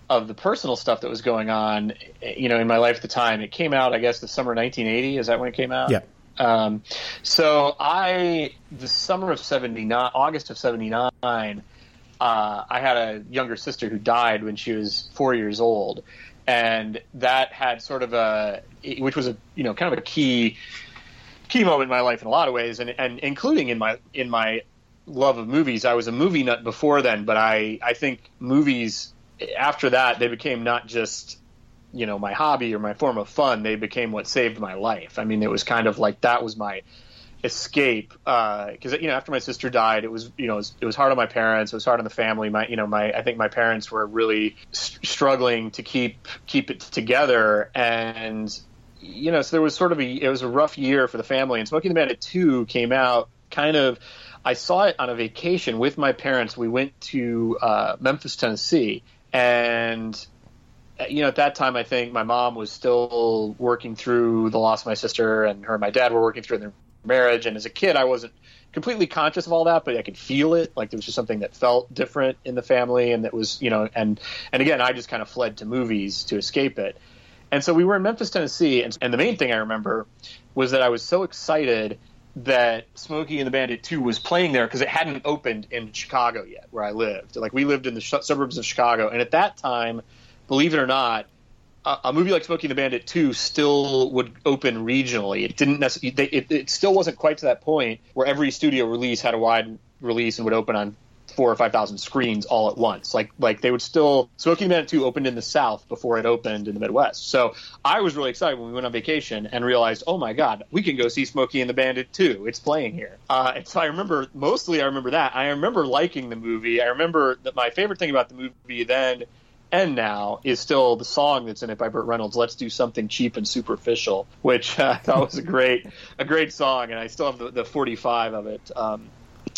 of the personal stuff that was going on, you know, in my life at the time. It came out, I guess, the summer 1980. Is that when it came out? Yeah. Um, so I, the summer of '79, August of '79 uh, I had a younger sister who died when she was four years old, and that had sort of a, which was a you know kind of a key key moment in my life in a lot of ways, and and including in my in my love of movies. I was a movie nut before then, but I I think movies after that they became not just you know my hobby or my form of fun. They became what saved my life. I mean, it was kind of like that was my escape because uh, you know after my sister died it was you know it was, it was, hard on my parents it was hard on the family. My you know my I think my parents were really st- struggling to keep keep it together. And you know so there was sort of a it was a rough year for the family. And Smokey and the Bandit 2 came out kind of I saw it on a vacation with my parents. We went to uh, Memphis Tennessee. And you know, at that time, I think my mom was still working through the loss of my sister, and her and my dad were working through their marriage. And as a kid, I wasn't completely conscious of all that, but I could feel it. Like there was just something that felt different in the family, and that was, you know, and and again, I just kind of fled to movies to escape it. And so we were in Memphis, Tennessee, and, and the main thing I remember was that I was so excited that Smokey and the Bandit 2 was playing there because it hadn't opened in Chicago yet, where I lived. Like we lived in the sh- suburbs of Chicago, and at that time, believe it or not, a movie like Smokey and the Bandit 2 still would open regionally. It didn't necessarily. It, it still wasn't quite to that point where every studio release had a wide release and would open on four or five thousand screens all at once. Like like they would still Smokey and the Bandit 2 opened in the South before it opened in the Midwest. So I was really excited when we went on vacation and realized, oh my God, we can go see Smokey and the Bandit 2. It's playing here. Uh, and so I remember mostly I remember that. I remember liking the movie. I remember that my favorite thing about the movie then and now is still the song that's in it by Burt Reynolds. Let's do something cheap and superficial, which I thought was a great a great song, and I still have the, the 45 of it um,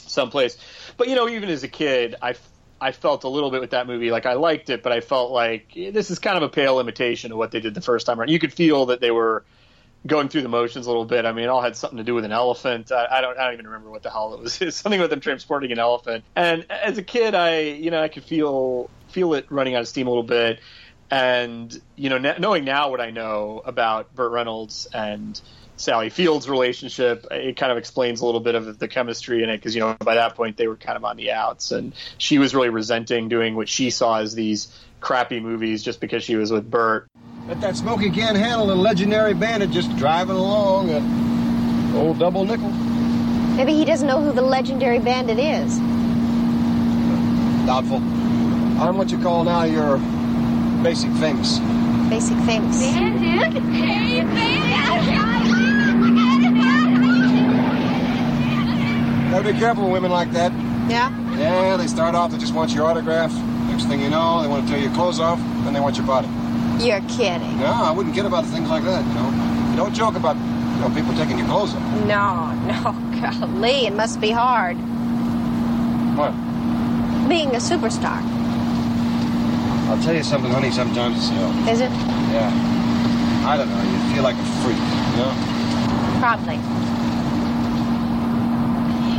someplace. But you know, even as a kid, I I felt a little bit with that movie. Like I liked it, but I felt like eh, this is kind of a pale imitation of what they did the first time around. You could feel that they were going through the motions a little bit. I mean, it all had something to do with an elephant. I, I don't, I don't even remember what the hell it was. It's something with them transporting an elephant. And as a kid, I, you know, I could feel feel it running out of steam a little bit. And you know, knowing now what I know about Burt Reynolds and Sally Field's relationship, it kind of explains a little bit of the chemistry in it because you know by that point they were kind of on the outs, and she was really resenting doing what she saw as these crappy movies just because she was with Burt. Bet that Smoky can't handle the legendary bandit just driving along a old double nickel. Maybe he doesn't know who the legendary bandit is. Doubtful. I'm what you call now your basic famous. Basic famous. Bandit? Hey, Gotta be careful with women like that. Yeah? Yeah, they start off, they just want your autograph. Next thing you know, they want to tear your clothes off, then they want your body. You're kidding. No, I wouldn't kid about things like that, you know. You don't joke about, you know, people taking your clothes off. No, no, golly, it must be hard. What? being a superstar. I'll tell you something, honey, sometimes it's hell. Is it? Yeah. I don't know, you feel like a freak, you know? Probably.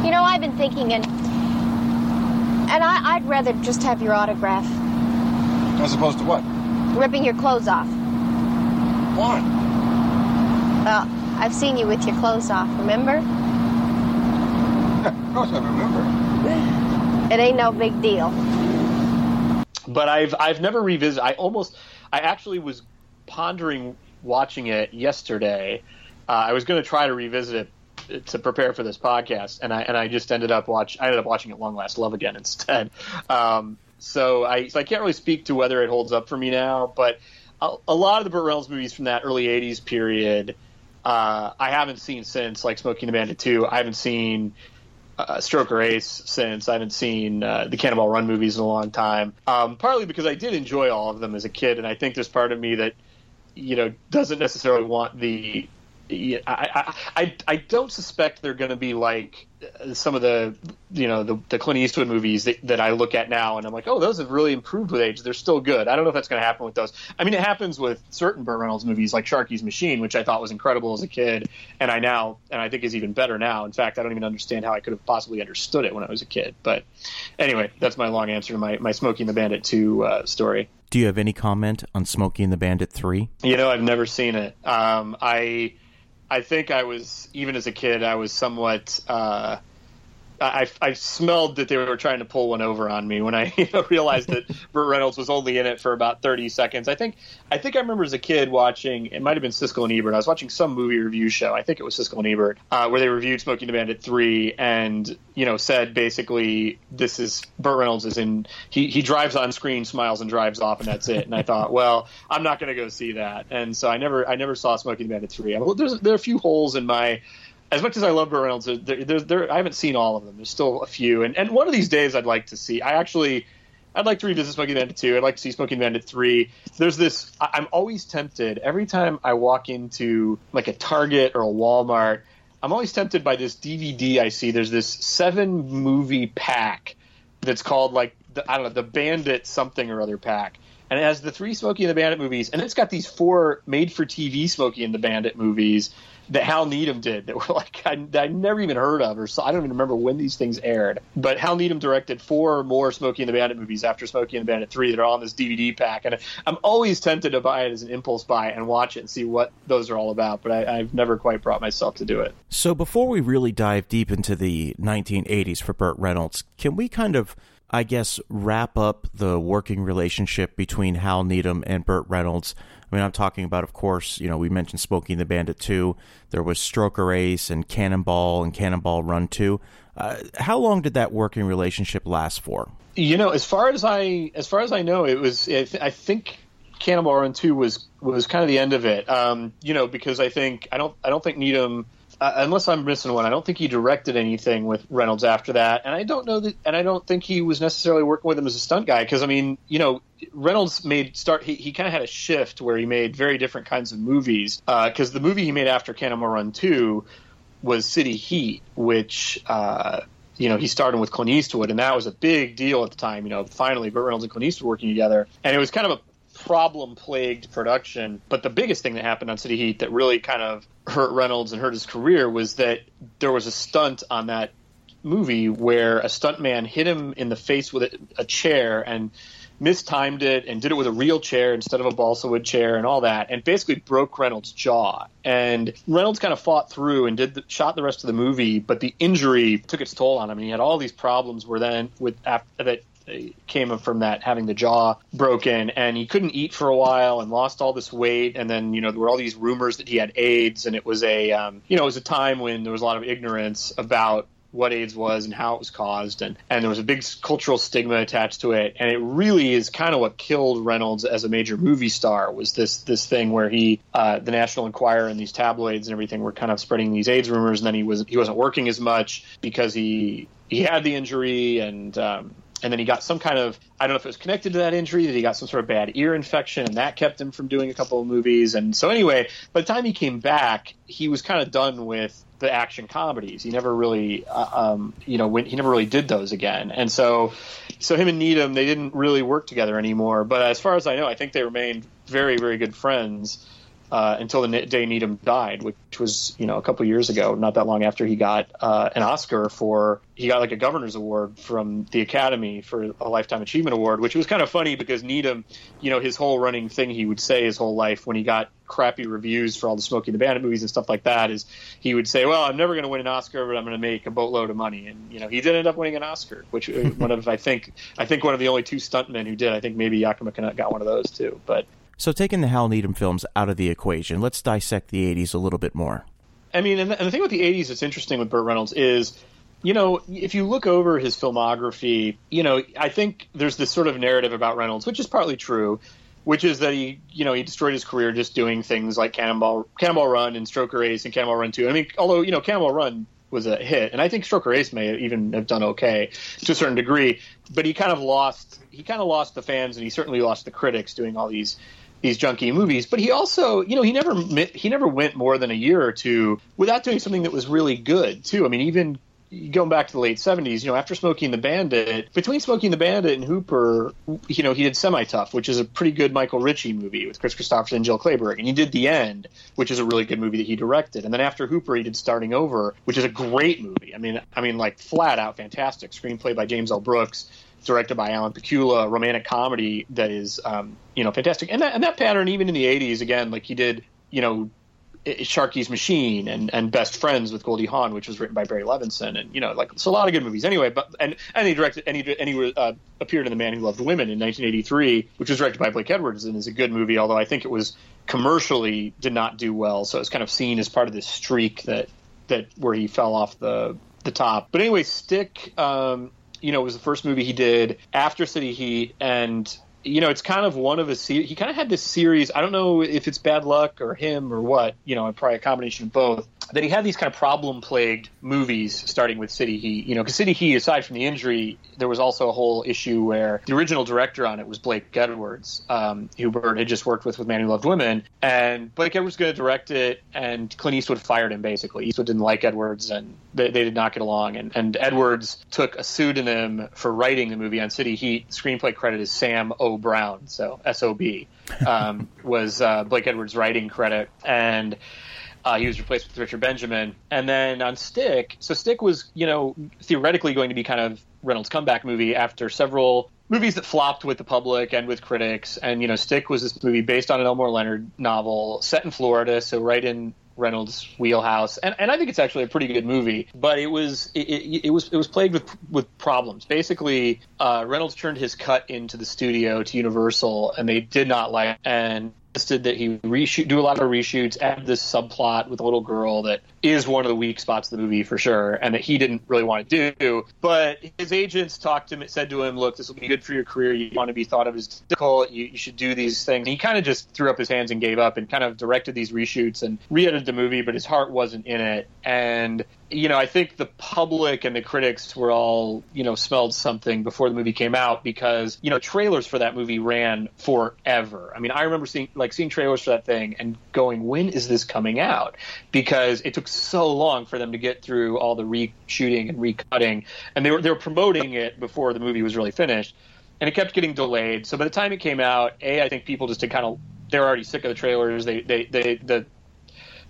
You know, I've been thinking, and and I, I'd rather just have your autograph. As opposed to what? Ripping your clothes off. Why? Well, I've seen you with your clothes off, remember? of course I remember. It ain't no big deal. But I've I've never revisited. I almost I actually was pondering watching it yesterday. Uh, I was going to try to revisit it to prepare for this podcast, and I and I just ended up watch. I ended up watching At Long Last Love again instead. Um, so I so I can't really speak to whether it holds up for me now, but a, a lot of the Burt Reynolds movies from that early '80s period. Uh, I haven't seen since, like Smokey and the Bandit 2. I haven't seen uh, Stroker Ace since. I haven't seen uh, the Cannonball Run movies in a long time. Um, partly because I did enjoy all of them as a kid, and I think there's part of me that you know doesn't necessarily want the. I, I, I, I don't suspect they're going to be like uh, some of the you know the, the Clint Eastwood movies that, that I look at now and I'm like oh those have really improved with age. They're still good. I don't know if that's going to happen with those. I mean it happens with certain Burt Reynolds movies like Sharky's Machine which I thought was incredible as a kid and I now and I think is even better now. In fact I don't even understand how I could have possibly understood it when I was a kid. But anyway that's my long answer to my, my Smokey and the Bandit 2 uh, story. Do you have any comment on Smokey and the Bandit 3? You know, I've never seen it. Um, I I think I was even as a kid, I was somewhat. Uh, I, I smelled that they were trying to pull one over on me when I you know, realized that Burt Reynolds was only in it for about thirty seconds. I think I think I remember as a kid watching. It might have been Siskel and Ebert. I was watching some movie review show. I think it was Siskel and Ebert, uh, where they reviewed Smokey and the Bandit three, and you know said basically this is Burt Reynolds is in. He he drives on screen, smiles, and drives off, and that's it. And I thought, well, I'm not going to go see that, and so I never I never saw Smokey and the Bandit three. I, there's there are a few holes in my as much as I love Burt Reynolds, there, there, there, I haven't seen all of them. There's still a few, and, and one of these days I'd like to see. I actually, I'd like to revisit Smoking Bandit 2. I'd like to see Smoking Bandit 3. There's this. I, I'm always tempted every time I walk into like a Target or a Walmart. I'm always tempted by this DVD I see. There's this seven movie pack that's called like the, I don't know the Bandit something or other pack, and it has the three Smokey and the Bandit movies, and it's got these four made for TV Smokey and the Bandit movies that Hal Needham did that were like I, I never even heard of or so I don't even remember when these things aired. But Hal Needham directed four more Smokey and the Bandit movies after Smokey and the Bandit three that are on this DVD pack, and I'm always tempted to buy it as an impulse buy and watch it and see what those are all about. But I, I've never quite brought myself to do it. So before we really dive deep into the 1980s for Burt Reynolds, can we kind of I guess, wrap up the working relationship between Hal Needham and Burt Reynolds. I mean, I'm talking about, of course, you know, we mentioned Smokey and the Bandit 2. There was Stroker Ace and Cannonball and Cannonball Run 2. Uh, how long did that working relationship last for? You know, as far as I as far as I know, it was. I, I think Cannonball Run 2 was was kind of the end of it. Um, you know, because I think I don't I don't think Needham uh, unless I'm missing one, I don't think he directed anything with Reynolds after that, and I don't know that, and I don't think he was necessarily working with him as a stunt guy because I mean, you know, Reynolds made start. He, he kind of had a shift where he made very different kinds of movies because uh, the movie he made after Cannonball Run Two was City Heat, which. Uh, you know, he started with Clint Eastwood, and that was a big deal at the time. You know, finally, Burt Reynolds and Clint Eastwood working together, and it was kind of a problem plagued production. But the biggest thing that happened on City Heat that really kind of hurt Reynolds and hurt his career was that there was a stunt on that movie where a stuntman hit him in the face with a, a chair and mistimed it and did it with a real chair instead of a balsa wood chair and all that and basically broke Reynolds' jaw. And Reynolds kind of fought through and did the, shot the rest of the movie, but the injury took its toll on him. And he had all these problems where then with after that came from that having the jaw broken and he couldn't eat for a while and lost all this weight. And then you know there were all these rumors that he had AIDS and it was a um, you know it was a time when there was a lot of ignorance about what AIDS was and how it was caused. And and there was a big cultural stigma attached to it. And it really is kind of what killed Reynolds as a major movie star was this this thing where he uh, the National Enquirer and these tabloids and everything were kind of spreading these AIDS rumors. And then he was he wasn't working as much because he he had the injury and um, and then he got some kind of I don't know if it was connected to that injury that he got some sort of bad ear infection and that kept him from doing a couple of movies. And so anyway by the time he came back he was kind of done with the action comedies. He never really uh, um, you know when, he never really did those again. And so so him and Needham they didn't really work together anymore. But as far as I know I think they remained very very good friends uh, until the day Needham died, which was you know a couple years ago, not that long after he got uh, an Oscar for he got like a governor's award from the Academy for a lifetime achievement award, which was kind of funny because Needham, you know, his whole running thing he would say his whole life when he got crappy reviews for all the Smokey the Bandit movies and stuff like that is he would say, "Well, I'm never going to win an Oscar, but I'm going to make a boatload of money." And you know, he did end up winning an Oscar, which uh, one of I think I think one of the only two stuntmen who did. I think maybe Yakima Canutt got one of those too, but So, taking the Hal Needham films out of the equation, let's dissect the 80s a little bit more. I mean, and the, and the thing with the '80s that's interesting with Burt Reynolds is, you know, if you look over his filmography, you know, I think there's this sort of narrative about Reynolds, which is partly true, which is that he, you know, he destroyed his career just doing things like Cannonball, Cannonball Run and Stroker Ace and Cannonball Run 2. I mean, although you know, Cannonball Run was a hit, and I think Stroker Ace may even have done okay to a certain degree, but he kind of lost, he kind of lost the fans, and he certainly lost the critics doing all these these junky movies. But he also, you know, he never he never went more than a year or two without doing something that was really good too. I mean, even going back to the late 70s, you know, after Smokey and the Bandit, between Smokey and the Bandit and Hooper, you know, he did Semi Tough, which is a pretty good Michael Ritchie movie with Kris Kristofferson and Jill Clayburgh. And he did The End, which is a really good movie that he directed. And then after Hooper, he did Starting Over, which is a great movie. I mean, I mean, like flat out fantastic. Screenplay by James L. Brooks, directed by Alan Pakula, romantic comedy that is, um, you know, fantastic. And that, and that pattern, even in the 80s, again, like he did, you know, Sharky's Machine and, and Best Friends with Goldie Hawn, which was written by Barry Levinson, and you know, like it's a lot of good movies. Anyway, but and and he directed and he, and he uh, appeared in The Man Who Loved Women in 1983, which was directed by Blake Edwards and is a good movie. Although I think it was commercially did not do well, so it's kind of seen as part of this streak that that where he fell off the the top. But anyway, Stick, um, you know, it was the first movie he did after City Heat, and you know, it's kind of one of series. He kind of had this series. I don't know if it's bad luck or him or what. You know, and probably a combination of both. That he had these kind of problem-plagued movies, starting with City Heat. You know, because City Heat, aside from the injury, there was also a whole issue where the original director on it was Blake Edwards, um, who Burt had just worked with with Man Who Loved Women, and Blake Edwards was going to direct it, and Clint Eastwood fired him. Basically, Eastwood didn't like Edwards, and they, they did not get along. And, and Edwards took a pseudonym for writing the movie on City Heat. Screenplay credit is Sam O. Brown, so S O B, um, was uh, Blake Edwards' writing credit, and. Uh, he was replaced with Richard Benjamin, and then on Stick. So Stick was, you know, theoretically going to be kind of Reynolds' comeback movie after several movies that flopped with the public and with critics. And you know, Stick was this movie based on an Elmore Leonard novel set in Florida, so right in Reynolds' wheelhouse, and, and I think it's actually a pretty good movie. But it was it, it, it was it was plagued with with problems. Basically, uh, Reynolds turned his cut into the studio to Universal, and they did not like. And that he reshoot, do a lot of reshoots, add this subplot with a little girl that is one of the weak spots of the movie for sure, and that he didn't really want to do. But his agents talked to him, and said to him, "Look, this will be good for your career. You want to be thought of as difficult. You, you should do these things." And he kind of just threw up his hands and gave up, and kind of directed these reshoots and re-edited the movie, but his heart wasn't in it. And you know, I think the public and the critics were all, you know, smelled something before the movie came out because, you know, trailers for that movie ran forever. I mean, I remember seeing like seeing trailers for that thing and going, when is this coming out? Because it took so long for them to get through all the reshooting and recutting, and they were they were promoting it before the movie was really finished, and it kept getting delayed. So by the time it came out, a I think people just had kind of they were already sick of the trailers. They they they the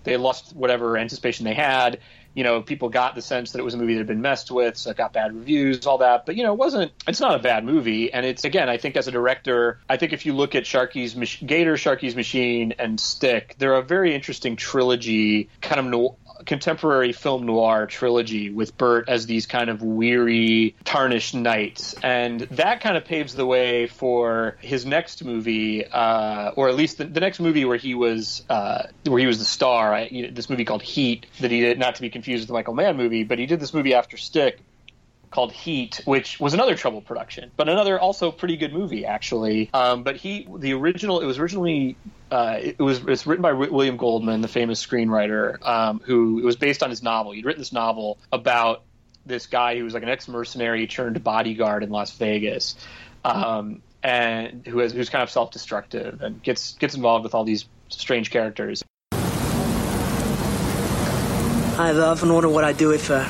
they lost whatever anticipation they had you know, people got the sense that it was a movie that had been messed with, so it got bad reviews, all that. But you know, it wasn't. It's not a bad movie, and it's again, I think as a director, I think if you look at Sharky's Gator, Sharky's Machine, and Stick, they're a very interesting trilogy, kind of no, contemporary film noir trilogy with Burt as these kind of weary, tarnished knights, and that kind of paves the way for his next movie, uh, or at least the, the, next movie where he was uh, where he was the star. I, you know, this movie called Heat that he did, not to be confused with the Michael Mann movie, but he did this movie after Stick called Heat, which was another Trouble production, but another also pretty good movie actually. Um, but he, the original, it was originally uh, it was it's written by William Goldman, the famous screenwriter, um, who it was based on his novel. He'd written this novel about this guy who was like an ex mercenary turned bodyguard in Las Vegas, um, and who is who's kind of self destructive and gets gets involved with all these strange characters. I've often wondered what I'd do if uh,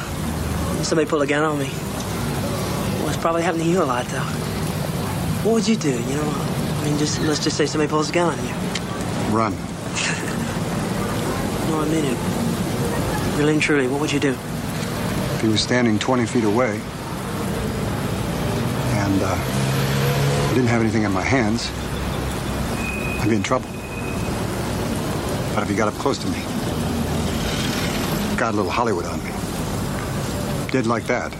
somebody pulled a gun on me. Probably happened to you a lot, though. What would you do? You know, I mean, just let's just say somebody pulls a gun on you. Run. No, I mean it. Really and truly, what would you do? If he was standing 20 feet away and uh, I didn't have anything in my hands, I'd be in trouble. But if he got up close to me, got a little Hollywood on me, did like that,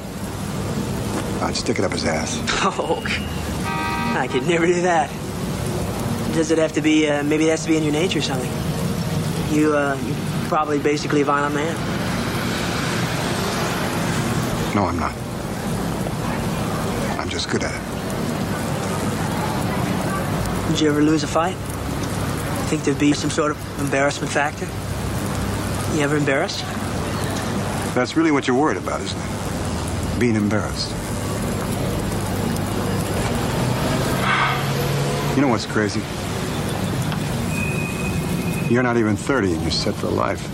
I'd stick it up his ass. Oh, I could never do that. Does it have to be, uh, maybe it has to be in your nature or something? You, uh, you're probably basically a violent man. No, I'm not. I'm just good at it. Did you ever lose a fight? Think there'd be some sort of embarrassment factor? You ever embarrassed? That's really what you're worried about, isn't it? Being embarrassed. You know what's crazy? You're not even 30 and you're set for life.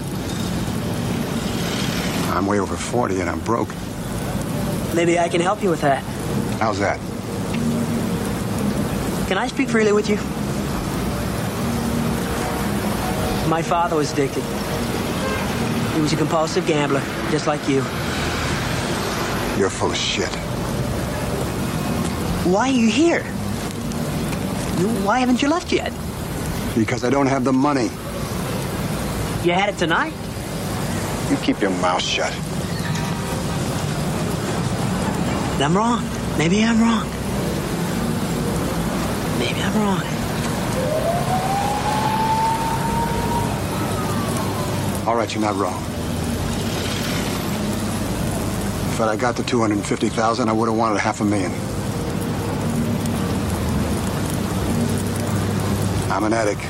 I'm way over 40 and I'm broke. Maybe I can help you with that. How's that? Can I speak freely with you? My father was addicted. He was a compulsive gambler, just like you. You're full of shit. Why are you here? Why haven't you left yet? Because I don't have the money. You had it tonight? You keep your mouth shut. I'm wrong. Maybe I'm wrong. Maybe I'm wrong. All right, you're not wrong. If I'd got the 250,000, I would have wanted half a million. I'm an addict.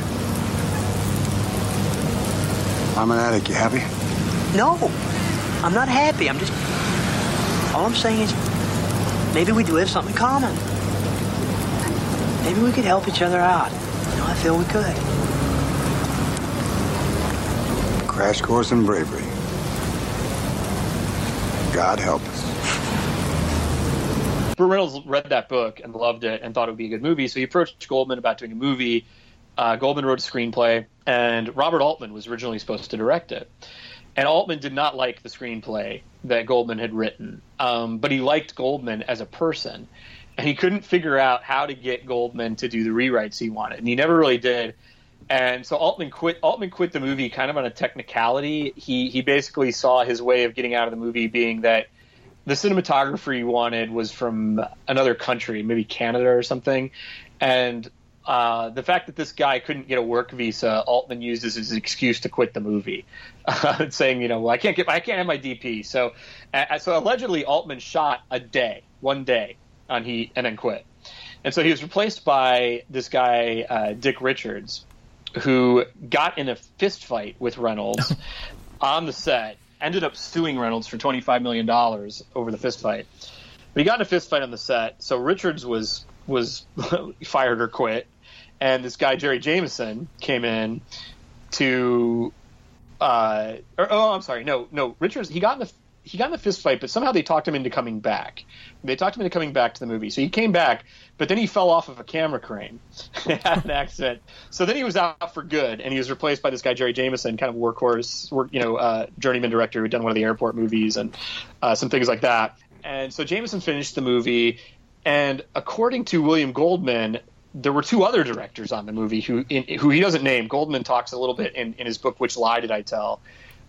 I'm an addict. You happy? No, I'm not happy. I'm just. All I'm saying is maybe we do have something in common. Maybe we could help each other out. You know, I feel we could. Crash course in bravery. God help us. Burt Reynolds read that book and loved it and thought it would be a good movie, so he approached Goldman about doing a movie. Uh, Goldman wrote a screenplay, and Robert Altman was originally supposed to direct it. And Altman did not like the screenplay that Goldman had written, um, but he liked Goldman as a person, and he couldn't figure out how to get Goldman to do the rewrites he wanted, and he never really did. And so Altman quit. Altman quit the movie kind of on a technicality. He he basically saw his way of getting out of the movie being that the cinematographer he wanted was from another country, maybe Canada or something, and uh, the fact that this guy couldn't get a work visa, Altman used as his excuse to quit the movie, uh, saying, you know, well, I can't get, I can't have my DP. So, uh, so allegedly, Altman shot a day, one day, on he and then quit. And so he was replaced by this guy, uh, Dick Richards, who got in a fist fight with Reynolds on the set. Ended up suing Reynolds for twenty five million dollars over the fist fight. But he got in a fist fight on the set. So Richards was was fired or quit and this guy Jerry Jameson came in to uh or, oh I'm sorry. No no Richards he got in the he got in the fist fight but somehow they talked him into coming back. They talked him into coming back to the movie. So he came back but then he fell off of a camera crane. Had an accident. So then he was out for good and he was replaced by this guy Jerry Jameson kind of workhorse work you know uh, journeyman director who'd done one of the airport movies and uh, some things like that. And so Jameson finished the movie and according to William Goldman there were two other directors on the movie who in, who he doesn't name. Goldman talks a little bit in, in his book, Which Lie Did I Tell?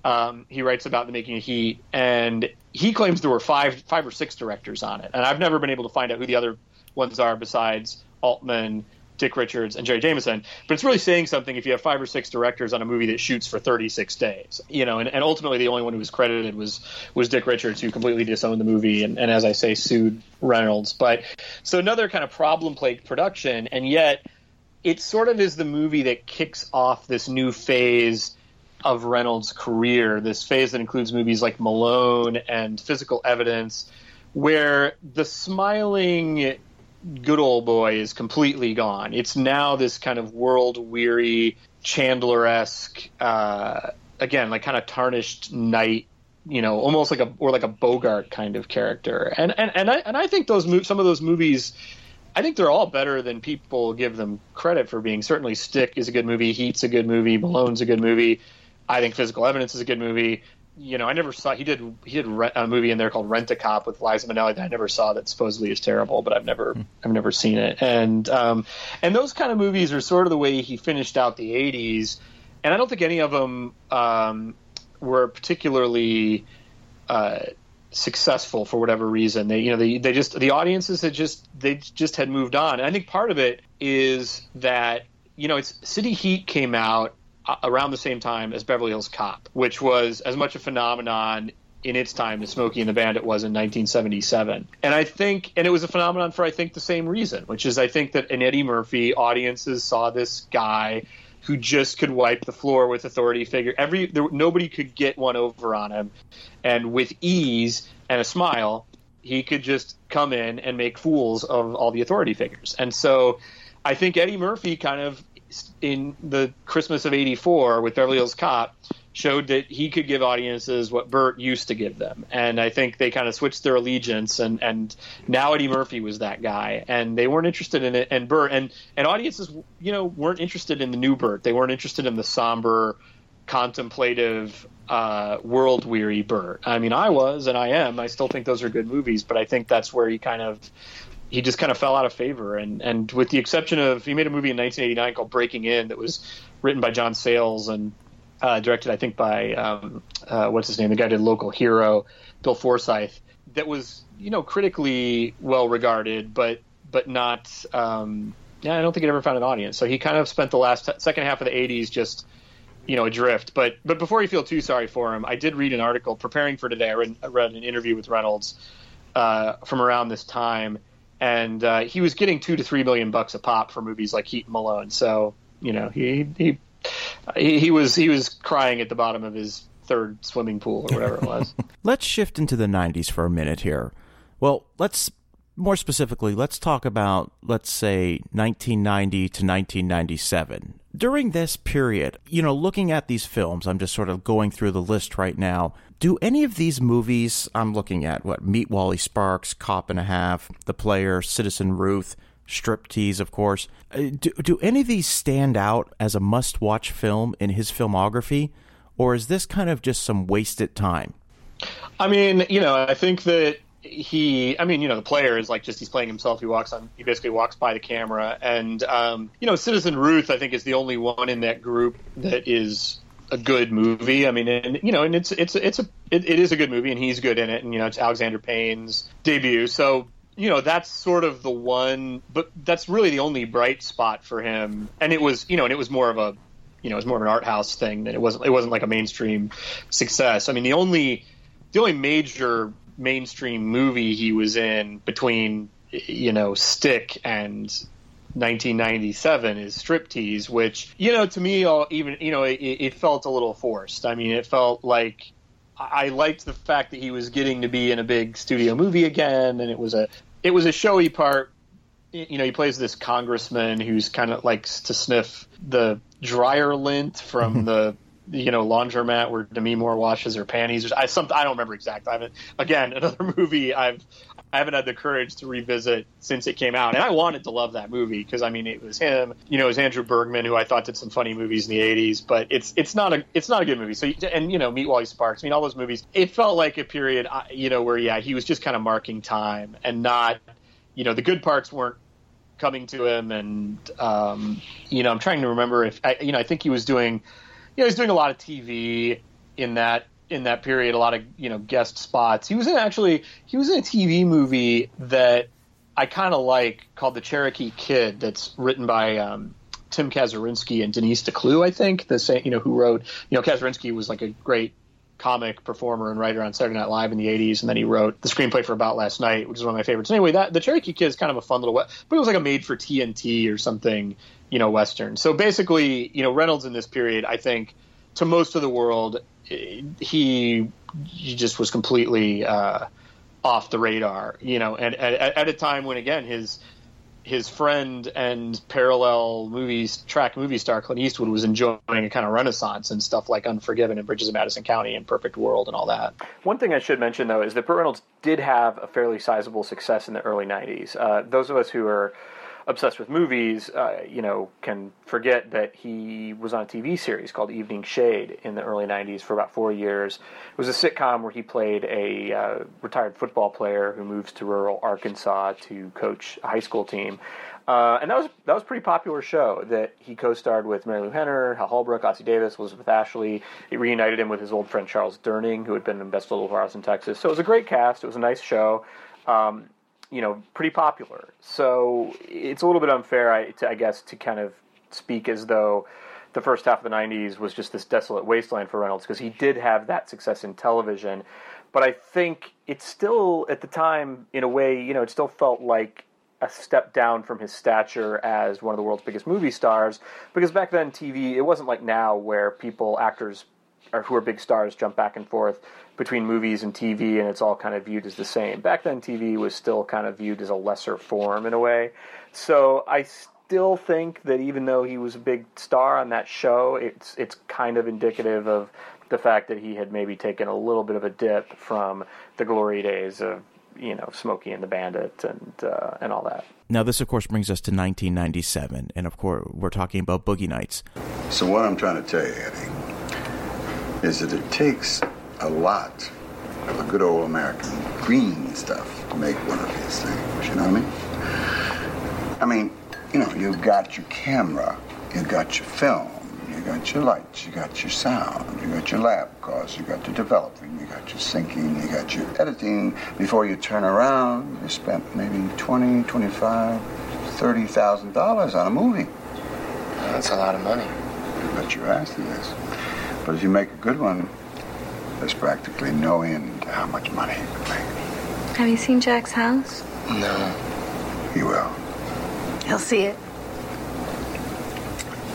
Um, he writes about the making of Heat, and he claims there were five five or six directors on it. And I've never been able to find out who the other ones are besides Altman, Dick Richards, and Jerry Jameson. But it's really saying something if you have five or six directors on a movie that shoots for 36 days. You know, and, and ultimately the only one who was credited was was Dick Richards, who completely disowned the movie and, and as I say, sued Reynolds. But so another kind of problem plagued production, and yet it sort of is the movie that kicks off this new phase of Reynolds' career, this phase that includes movies like Malone and Physical Evidence, where the smiling good old boy is completely gone. It's now this kind of world weary, Chandler esque, uh, again, like kind of tarnished knight. You know, almost like a or like a Bogart kind of character, and and and I and I think those mo- some of those movies I think they're all better than people give them credit for being. Certainly, Stick is a good movie. Heat's a good movie. Malone's a good movie. I think Physical Evidence is a good movie. You know, I never saw he did he did a movie in there called Rent a Cop with Liza Minnelli that I never saw that supposedly is terrible, but I've never hmm. I've never seen it. And um, and those kind of movies are sort of the way he finished out the '80s. And I don't think any of them um, were particularly. Uh, successful for whatever reason. They you know they they just the audiences had just they just had moved on. And I think part of it is that you know it's City Heat came out around the same time as Beverly Hills Cop, which was as much a phenomenon in its time as Smokey and the Bandit was in 1977. And I think, and it was a phenomenon for I think the same reason, which is I think that in Eddie Murphy, audiences saw this guy who just could wipe the floor with authority figure. Every there, nobody could get one over on him, and with ease and a smile, he could just come in and make fools of all the authority figures. And so, I think Eddie Murphy kind of in the Christmas of '84 with Beverly Hills Cop showed that he could give audiences what Burt used to give them. And I think they kind of switched their allegiance and, and now Eddie Murphy was that guy and they weren't interested in it and Burt and, and audiences, you know, weren't interested in the new Burt. They weren't interested in the somber, contemplative, uh, world weary Burt. I mean, I was and I am. I still think those are good movies, but I think that's where he kind of he just kind of fell out of favor. And and with the exception of he made a movie in 1989 called Breaking In that was written by John Sayles and uh, directed I think by um, uh, what's his name, the guy did Local Hero, Bill Forsyth. That was you know critically well regarded, but but not. Um, yeah, I don't think it ever found an audience. So he kind of spent the last t- second half of the '80s just you know adrift. But but before you feel too sorry for him, I did read an article preparing for today. I read, I read an interview with Reynolds uh, from around this time, and uh, he was getting two to three million bucks a pop for movies like Heat and Malone. So you know he he he, he was he was crying at the bottom of his third swimming pool or whatever it was. let's shift into the 90s for a minute here. Well, let's more specifically, let's talk about, let's say, 1990 to 1997. During this period, you know, looking at these films, I'm just sort of going through the list right now. Do any of these movies, I'm looking at what, Meet Wally Sparks, Cop and a Half, The Player, Citizen Ruth, Striptease, of course. Uh, do, do any of these stand out as a must watch film in his filmography, or is this kind of just some wasted time? I mean, you know, I think that he i mean you know the player is like just he's playing himself. He walks on he basically walks by the camera. And um, you know citizen ruth i think is the only one in that group that is a good movie. I mean and you know and it's it's it's a it, it is a good movie and he's good in it. And you know it's alexander payne's debut. So you know that's sort of the one but that's really the only bright spot for him. And it was you know and it was more of a you know it was more of an art house thing than it wasn't it wasn't like a mainstream success. I mean the only the only major mainstream movie he was in between you know stick and 1997 is striptease which you know to me all even you know it, it felt a little forced i mean it felt like I liked the fact that he was getting to be in a big studio movie again, and it was a it was a showy part. You know, he plays this congressman who's kind of likes to sniff the dryer lint from the you know laundromat where Demi Moore washes her panties. I some I don't remember exactly. I haven't again another movie I've I haven't had the courage to revisit since it came out, and I wanted to love that movie because I mean it was him, you know, it was Andrew Bergman who I thought did some funny movies in the '80s, but it's it's not a it's not a good movie. So and you know Meet Wally Sparks, I mean all those movies, it felt like a period, you know, where yeah he was just kind of marking time and not, you know, the good parts weren't coming to him, and um, you know I'm trying to remember if I, you know I think he was doing, you know, he's doing a lot of TV in that in that period, a lot of you know guest spots. He was in actually he was in a TV movie that I kind of like called The Cherokee Kid. That's written by um, Tim Kazurinsky and Denise DeClue, I think. The same you know who wrote you know Kazurinsky was like a great comic performer and writer on Saturday Night Live in the 80s, and then he wrote the screenplay for About Last Night, which is one of my favorites. Anyway, that the Cherokee Kid is kind of a fun little, but it was like a made for TNT or something, you know, western. So basically, you know, Reynolds in this period, I think to most of the world, he he just was completely uh, off the radar. You know, and at, at a time when again his his friend and parallel movies track movie star Clint Eastwood was enjoying a kind of renaissance and stuff like Unforgiven and Bridges of Madison County and Perfect World and all that. One thing I should mention though is that Burt Reynolds did have a fairly sizable success in the early '90s. Uh, those of us who are obsessed with movies, uh, you know, can forget that he was on a TV series called Evening Shade in the early '90s for about four years. It was a sitcom where he played a uh, retired football player who moves to rural Arkansas to coach a high school team. Uh, and that was that was a pretty popular show that he co-starred with Marilu Henner, Hal Holbrook, Ossie Davis, Elizabeth Ashley. It reunited him with his old friend Charles Durning, who had been in Best Little House in Texas. So it was a great cast. It was a nice show. Um, you know, pretty popular. So it's a little bit unfair, I, to, I guess, to kind of speak as though the first half of the 90s was just this desolate wasteland for Reynolds because he did have that success in television. But I think it's still, at the time, in a way, you know, it still felt like a step down from his stature as one of the world's biggest movie stars. Because back then, TV, it wasn't like now where people, actors, or who are big stars jump back and forth between movies and TV, and it's all kind of viewed as the same. Back then, TV was still kind of viewed as a lesser form in a way. So I still think that even though he was a big star on that show, it's it's kind of indicative of the fact that he had maybe taken a little bit of a dip from the glory days of you know Smokey and the Bandit and uh, and all that. Now, this of course brings us to 1997, and of course we're talking about Boogie Nights. So what I'm trying to tell you, Eddie, is that it takes a lot of the good old American green stuff to make one of these things. You know what I mean? I mean, you know, you've got your camera, you've got your film, you got your lights, you got your sound, you got your lab costs, you got your developing, you got your syncing, you got your editing. Before you turn around, you spent maybe twenty, twenty-five, thirty thousand dollars on a movie. That's a lot of money. I bet your ass it is. But if you make a good one, there's practically no end to how much money you can make. Have you seen Jack's house? No. You will. He'll see it.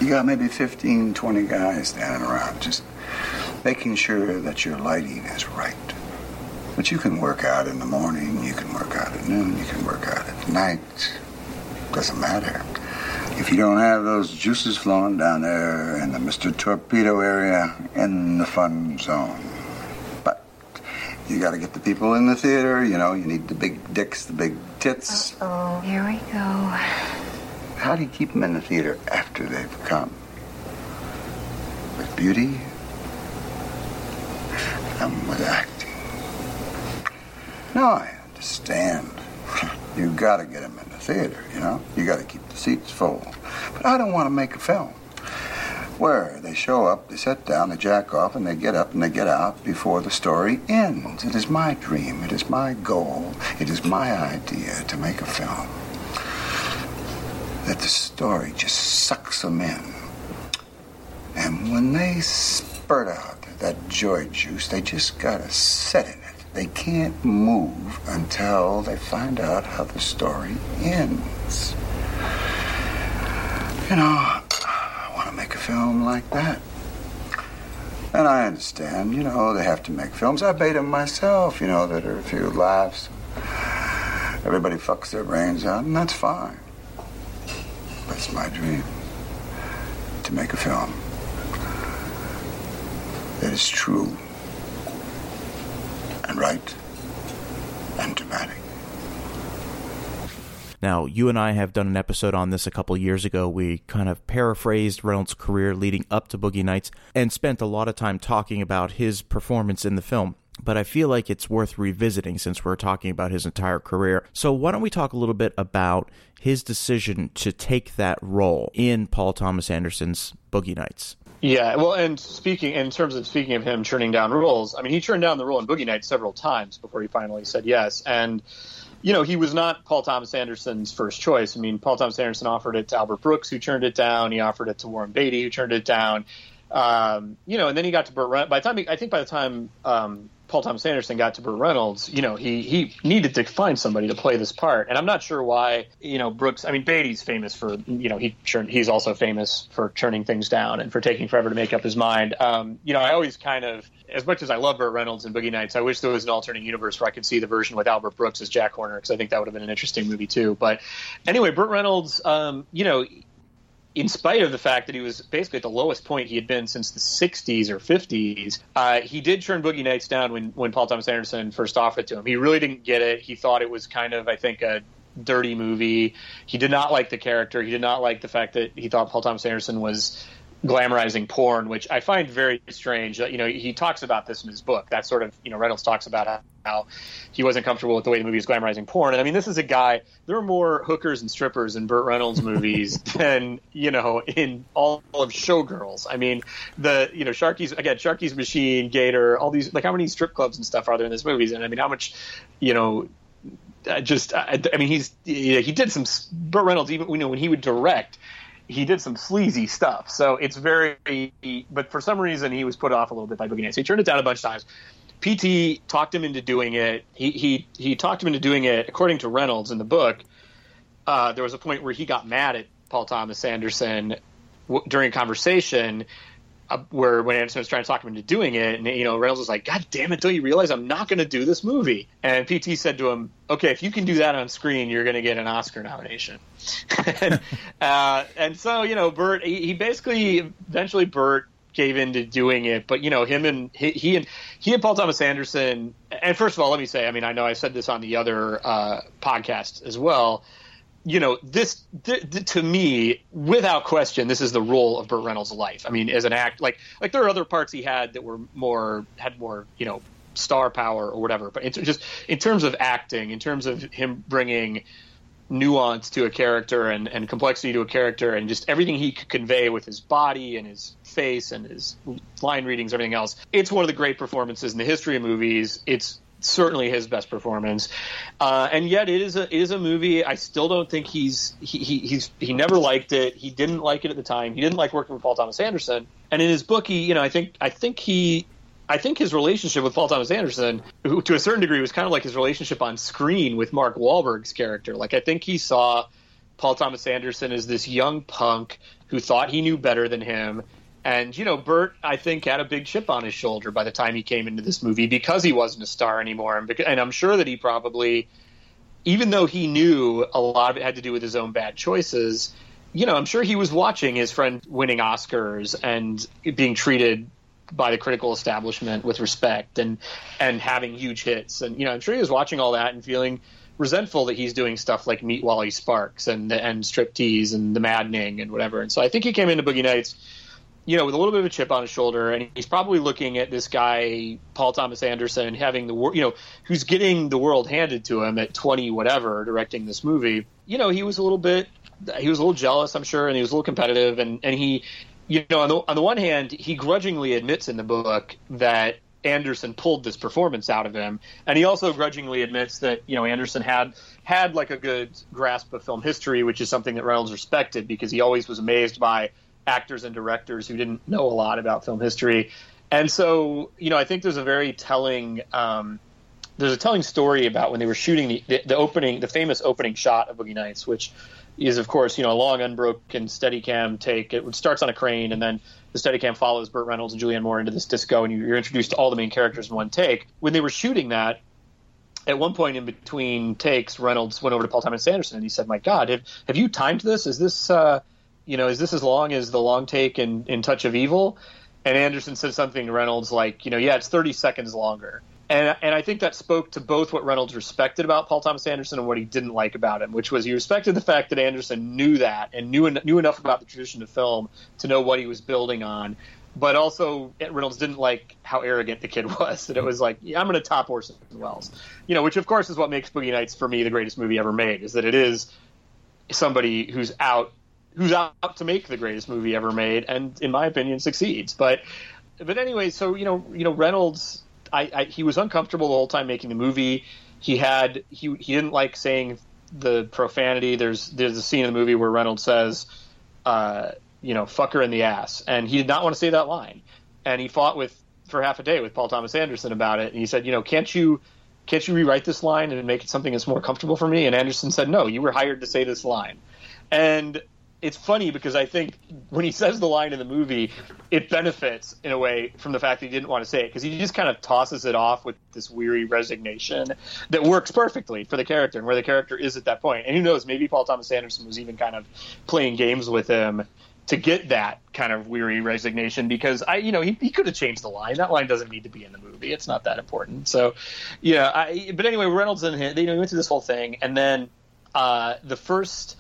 You got maybe 15, 20 guys standing around just making sure that your lighting is right. But you can work out in the morning, you can work out at noon, you can work out at night. Doesn't matter. If you don't have those juices flowing down there in the Mr. Torpedo area in the fun zone. But you got to get the people in the theater, you know, you need the big dicks, the big tits. Oh, here we go. How do you keep them in the theater after they've come? With beauty and with acting. No, I understand. You got to get them in theater, you know? You got to keep the seats full. But I don't want to make a film where they show up, they sit down, they jack off, and they get up and they get out before the story ends. It is my dream, it is my goal, it is my idea to make a film that the story just sucks them in. And when they spurt out that joy juice, they just gotta set it. They can't move until they find out how the story ends. You know, I want to make a film like that. And I understand, you know, they have to make films. I made them myself, you know, that are a few laughs. Everybody fucks their brains out, and that's fine. But it's my dream to make a film that is true and right and dramatic. Now, you and I have done an episode on this a couple years ago. We kind of paraphrased Reynolds' career leading up to Boogie Nights and spent a lot of time talking about his performance in the film. But I feel like it's worth revisiting since we're talking about his entire career. So, why don't we talk a little bit about his decision to take that role in Paul Thomas Anderson's Boogie Nights? Yeah, well, and speaking in terms of speaking of him turning down roles, I mean, he turned down the role in Boogie Nights several times before he finally said yes. And you know, he was not Paul Thomas Anderson's first choice. I mean, Paul Thomas Anderson offered it to Albert Brooks, who turned it down. He offered it to Warren Beatty, who turned it down. Um, you know, and then he got to Burt. By the time, I think, by the time um, Paul Thomas Anderson got to Burt Reynolds, you know, he he needed to find somebody to play this part, and I'm not sure why. You know, Brooks. I mean, Beatty's famous for you know he he's also famous for turning things down and for taking forever to make up his mind. Um, you know, I always kind of, as much as I love Burt Reynolds and Boogie Nights, I wish there was an alternate universe where I could see the version with Albert Brooks as Jack Horner because I think that would have been an interesting movie too. But anyway, Burt Reynolds, um, you know in spite of the fact that he was basically at the lowest point he had been since the 60s or 50s, uh, he did turn Boogie Nights down when, when Paul Thomas Anderson first offered it to him. He really didn't get it. He thought it was kind of, I think, a dirty movie. He did not like the character. He did not like the fact that he thought Paul Thomas Anderson was glamorizing porn, which I find very strange. You know, he talks about this in his book. That sort of, you know, Reynolds talks about how he wasn't comfortable with the way the movie was glamorizing porn. And I mean, this is a guy. There are more hookers and strippers in Burt Reynolds movies than you know in all of Showgirls. I mean, the you know Sharky's again, Sharky's Machine, Gator, all these like how many strip clubs and stuff are there in this movies? And I mean, how much, you know, I just I, I mean, he's he did some Burt Reynolds even you know when he would direct he did some sleazy stuff. So it's very, but for some reason he was put off a little bit by Boogie Nights. So he turned it down a bunch of times. PT talked him into doing it. He he he talked him into doing it. According to Reynolds in the book, uh, there was a point where he got mad at Paul Thomas Anderson w- during a conversation uh, where when Anderson was trying to talk him into doing it, and you know Reynolds was like, "God damn it! Don't you realize I'm not going to do this movie?" And PT said to him, "Okay, if you can do that on screen, you're going to get an Oscar nomination." and, uh, and so you know, Burt. he, he basically eventually Burt gave into doing it, but you know him and he, he and he and Paul Thomas Anderson. And first of all, let me say, I mean, I know I said this on the other uh, podcast as well you know, this th- th- to me, without question, this is the role of Burt Reynolds' life. I mean, as an act, like like there are other parts he had that were more had more, you know, star power or whatever. But in t- just in terms of acting, in terms of him bringing nuance to a character and, and complexity to a character, and just everything he could convey with his body and his face and his line readings, everything else, it's one of the great performances in the history of movies. It's certainly his best performance. Uh, and yet, it is a it is a movie. I still don't think he's he, he he's he never liked it. He didn't like it at the time. He didn't like working with Paul Thomas Anderson. And in his book, he you know I think I think he. I think his relationship with Paul Thomas Anderson, who to a certain degree was kind of like his relationship on screen with Mark Wahlberg's character. Like I think he saw Paul Thomas Anderson as this young punk who thought he knew better than him and you know, Burt, I think, had a big chip on his shoulder by the time he came into this movie because he wasn't a star anymore, and, because, and I'm sure that he probably, even though he knew a lot of it had to do with his own bad choices, you know, I'm sure he was watching his friend winning Oscars and being treated by the critical establishment with respect and and having huge hits, and you know, I'm sure he was watching all that and feeling resentful that he's doing stuff like Meet Wally Sparks and and Striptease and The Maddening and whatever. And so I think he came into Boogie Nights you know, with a little bit of a chip on his shoulder, and he's probably looking at this guy, Paul Thomas Anderson, having the you know, who's getting the world handed to him at twenty whatever, directing this movie. You know, he was a little bit, he was a little jealous, I'm sure, and he was a little competitive, and and he, you know, on the on the one hand, he grudgingly admits in the book that Anderson pulled this performance out of him, and he also grudgingly admits that you know Anderson had had like a good grasp of film history, which is something that Reynolds respected because he always was amazed by actors and directors who didn't know a lot about film history. And so, you know, I think there's a very telling um, there's a telling story about when they were shooting the, the, the, opening, the famous opening shot of Boogie Nights, which is, of course, you know, a long, unbroken Steadicam take. It starts on a crane, and then the Steadicam follows Burt Reynolds and Julianne Moore into this disco, and you're introduced to all the main characters in one take. When they were shooting that, at one point in between takes, Reynolds went over to Paul Thomas Anderson and he said, "My God, have have you timed this? Is this uh, you know, is this as long as the long take in, in Touch of Evil? And Anderson said something to Reynolds like, you know, yeah, it's 30 seconds longer. And, and I think that spoke to both what Reynolds respected about Paul Thomas Anderson and what he didn't like about him, which was he respected the fact that Anderson knew that and knew knew enough about the tradition of film to know what he was building on. But also, Reynolds didn't like how arrogant the kid was. That it was like, yeah, I'm going to top Orson Welles, you know, which of course is what makes Boogie Nights for me the greatest movie ever made. Is that it is somebody who's out who's out to make the greatest movie ever made, and in my opinion, succeeds. But but anyway, so you know, you know, Reynolds, I, I he was uncomfortable the whole time making the movie. He had he he didn't like saying the profanity. There's there's a scene in the movie where Reynolds says, uh, you know, "fucker in the ass," and he did not want to say that line. And he fought with for half a day with Paul Thomas Anderson about it, and he said, you know, can't you can't you rewrite this line and make it something that's more comfortable for me? And Anderson said, no, you were hired to say this line. And it's funny because I think when he says the line in the movie, it benefits in a way from the fact that he didn't want to say it because he just kind of tosses it off with this weary resignation that works perfectly for the character and where the character is at that point. And who knows, maybe Paul Thomas Anderson was even kind of playing games with him to get that kind of weary resignation because I, you know, he, he could have changed the line. That line doesn't need to be in the movie. It's not that important. So, yeah. I, but anyway, Reynolds and him, you know, went through this whole thing, and then uh, the first,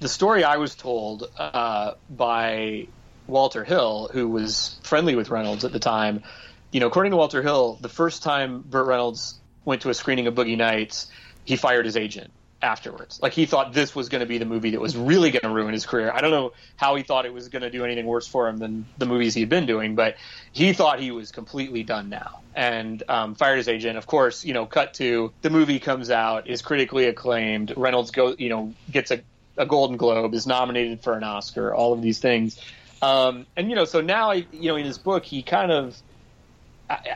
the story I was told uh, by Walter Hill, who was friendly with Reynolds at the time. You know, according to Walter Hill, the first time Burt Reynolds went to a screening of Boogie Nights, he fired his agent afterwards. Like he thought this was going to be the movie that was really going to ruin his career. I don't know how he thought it was going to do anything worse for him than the movies he had been doing, but he thought he was completely done now and um, fired his agent. Of course, you know, cut to the movie comes out, is critically acclaimed. Reynolds go, you know, gets a, a Golden Globe, is nominated for an Oscar, all of these things. Um, and you know, so now, I, you know, in his book, he kind of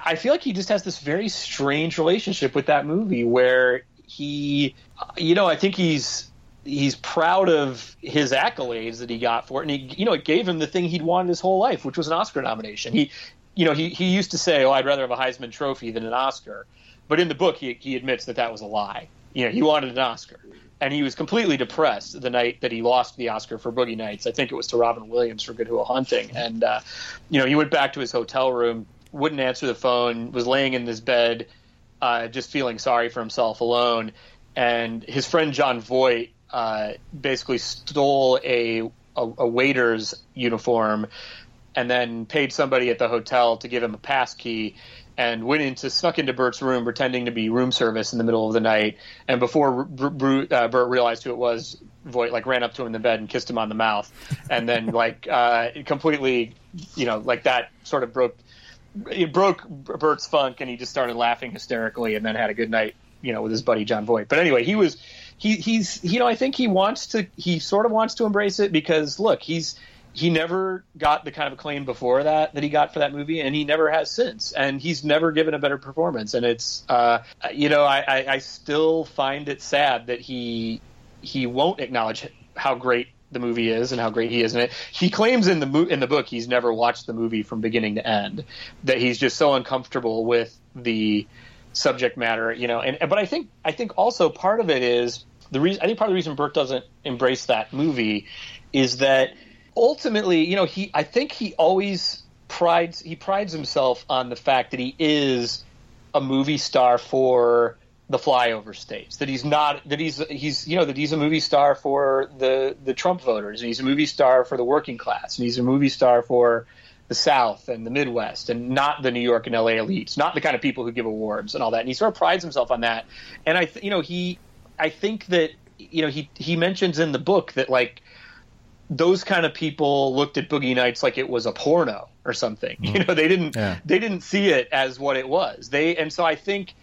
I feel like he just has this very strange relationship with that movie where he, you know, I think he's he's proud of his accolades that he got for it, and he, you know, it gave him the thing he'd wanted his whole life, which was an Oscar nomination. He, you know, he he used to say, "Oh, I'd rather have a Heisman Trophy than an Oscar," but in the book, he he admits that that was a lie. You know, he wanted an Oscar, and he was completely depressed the night that he lost the Oscar for Boogie Nights. I think it was to Robin Williams for Good Will Hunting, and uh, you know, he went back to his hotel room, wouldn't answer the phone, was laying in his bed uh, just feeling sorry for himself alone. And his friend Jon Voight uh, basically stole a, a, a waiter's uniform and then paid somebody at the hotel to give him a pass key and went into snuck into Burt's room pretending to be room service in the middle of the night. And before uh, Burt realized who it was, Voight like ran up to him in the bed and kissed him on the mouth, and then like uh, completely, you know, like that sort of broke it broke Burt's funk, and he just started laughing hysterically, and then had a good night, you know, with his buddy Jon Voight. But anyway, he was he he's you know I think he wants to he sort of wants to embrace it because look he's he never got the kind of acclaim before that that he got for that movie, and he never has since. And he's never given a better performance. And it's, uh, you know, I, I, I, still find it sad that he he won't acknowledge how great the movie is and how great he is in it. He claims in the mo- in the book he's never watched the movie from beginning to end. That he's just so uncomfortable with the subject matter, you know. And but I think I think also part of it is the reason. I think part of the reason Burt doesn't embrace that movie is that ultimately, you know, he I think he always prides he prides himself on the fact that he is a movie star for the flyover states. That he's not that he's he's you know that he's a movie star for the the Trump voters, and he's a movie star for the working class, and he's a movie star for the South and the Midwest, and not the New York and LA elites, not the kind of people who give awards and all that. And he sort of prides himself on that. And I, th- you know, he, I think that you know he he mentions in the book that like those kind of people looked at Boogie Nights like it was a porno or something. Mm. You know, they didn't yeah. they didn't see it as what it was. They and so I think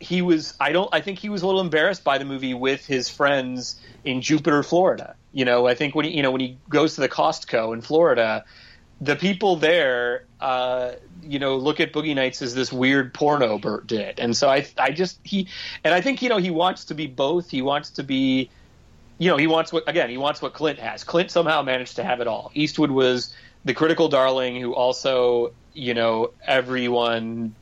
he was I don't I think he was a little embarrassed by the movie with his friends in Jupiter, Florida. You know, I think when he you know when he goes to the Costco in Florida, the people there uh, you know look at Boogie Nights as this weird porno Burt did, and so I I just he and I think you know he wants to be both. He wants to be you know he wants what again he wants what Clint has. Clint somehow managed to have it all. Eastwood was the critical darling who also you know everyone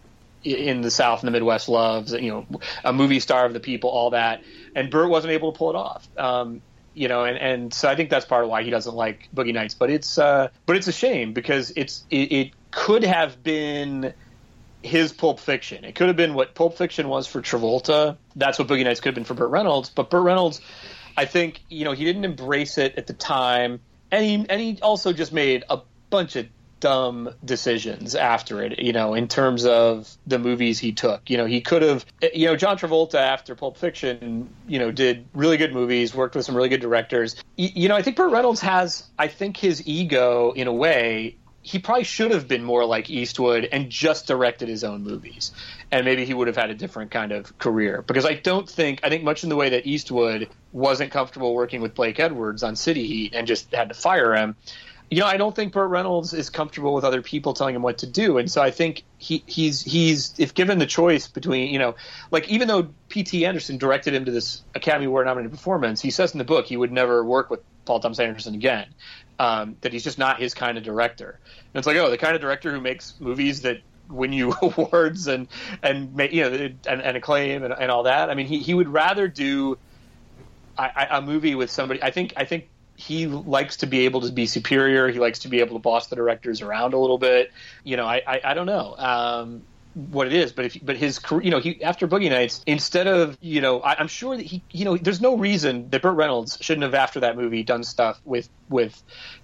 in the South and the Midwest loves, you know, a movie star of the people, all that. And Burt wasn't able to pull it off. Um, you know, and, and so I think that's part of why he doesn't like Boogie Nights. But it's uh, but it's a shame because it's it, it could have been his Pulp Fiction. It could have been what Pulp Fiction was for Travolta. That's what Boogie Nights could have been for Burt Reynolds. But Burt Reynolds, I think, you know, he didn't embrace it at the time, and he and he also just made a bunch of dumb decisions after it, you know, in terms of the movies he took. You know, he could have, you know, John Travolta after Pulp Fiction, you know, did really good movies, worked with some really good directors. You know, I think Burt Reynolds has, I think his ego, in a way, he probably should have been more like Eastwood and just directed his own movies. And maybe he would have had a different kind of career. Because I don't think, I think much in the way that Eastwood wasn't comfortable working with Blake Edwards on City Heat and just had to fire him. you know, I don't think Burt Reynolds is comfortable with other people telling him what to do, and so I think he he's he's if given the choice between you know, like even though P.T. Anderson directed him to this Academy Award nominated performance, he says in the book he would never work with Paul Thomas Anderson again. Um, that he's just not his kind of director. And it's like, oh, the kind of director who makes movies that win you awards and and you know and, and acclaim and, and all that. I mean, he he would rather do a, a movie with somebody. I think I think he likes to be able to be superior. He likes to be able to boss the directors around a little bit. You know, I I, I don't know. Um, what it is, but if but his career, you know, he after Boogie Nights, instead of you know, I, am sure that he, you know, there's no reason that Burt Reynolds shouldn't have after that movie done stuff with with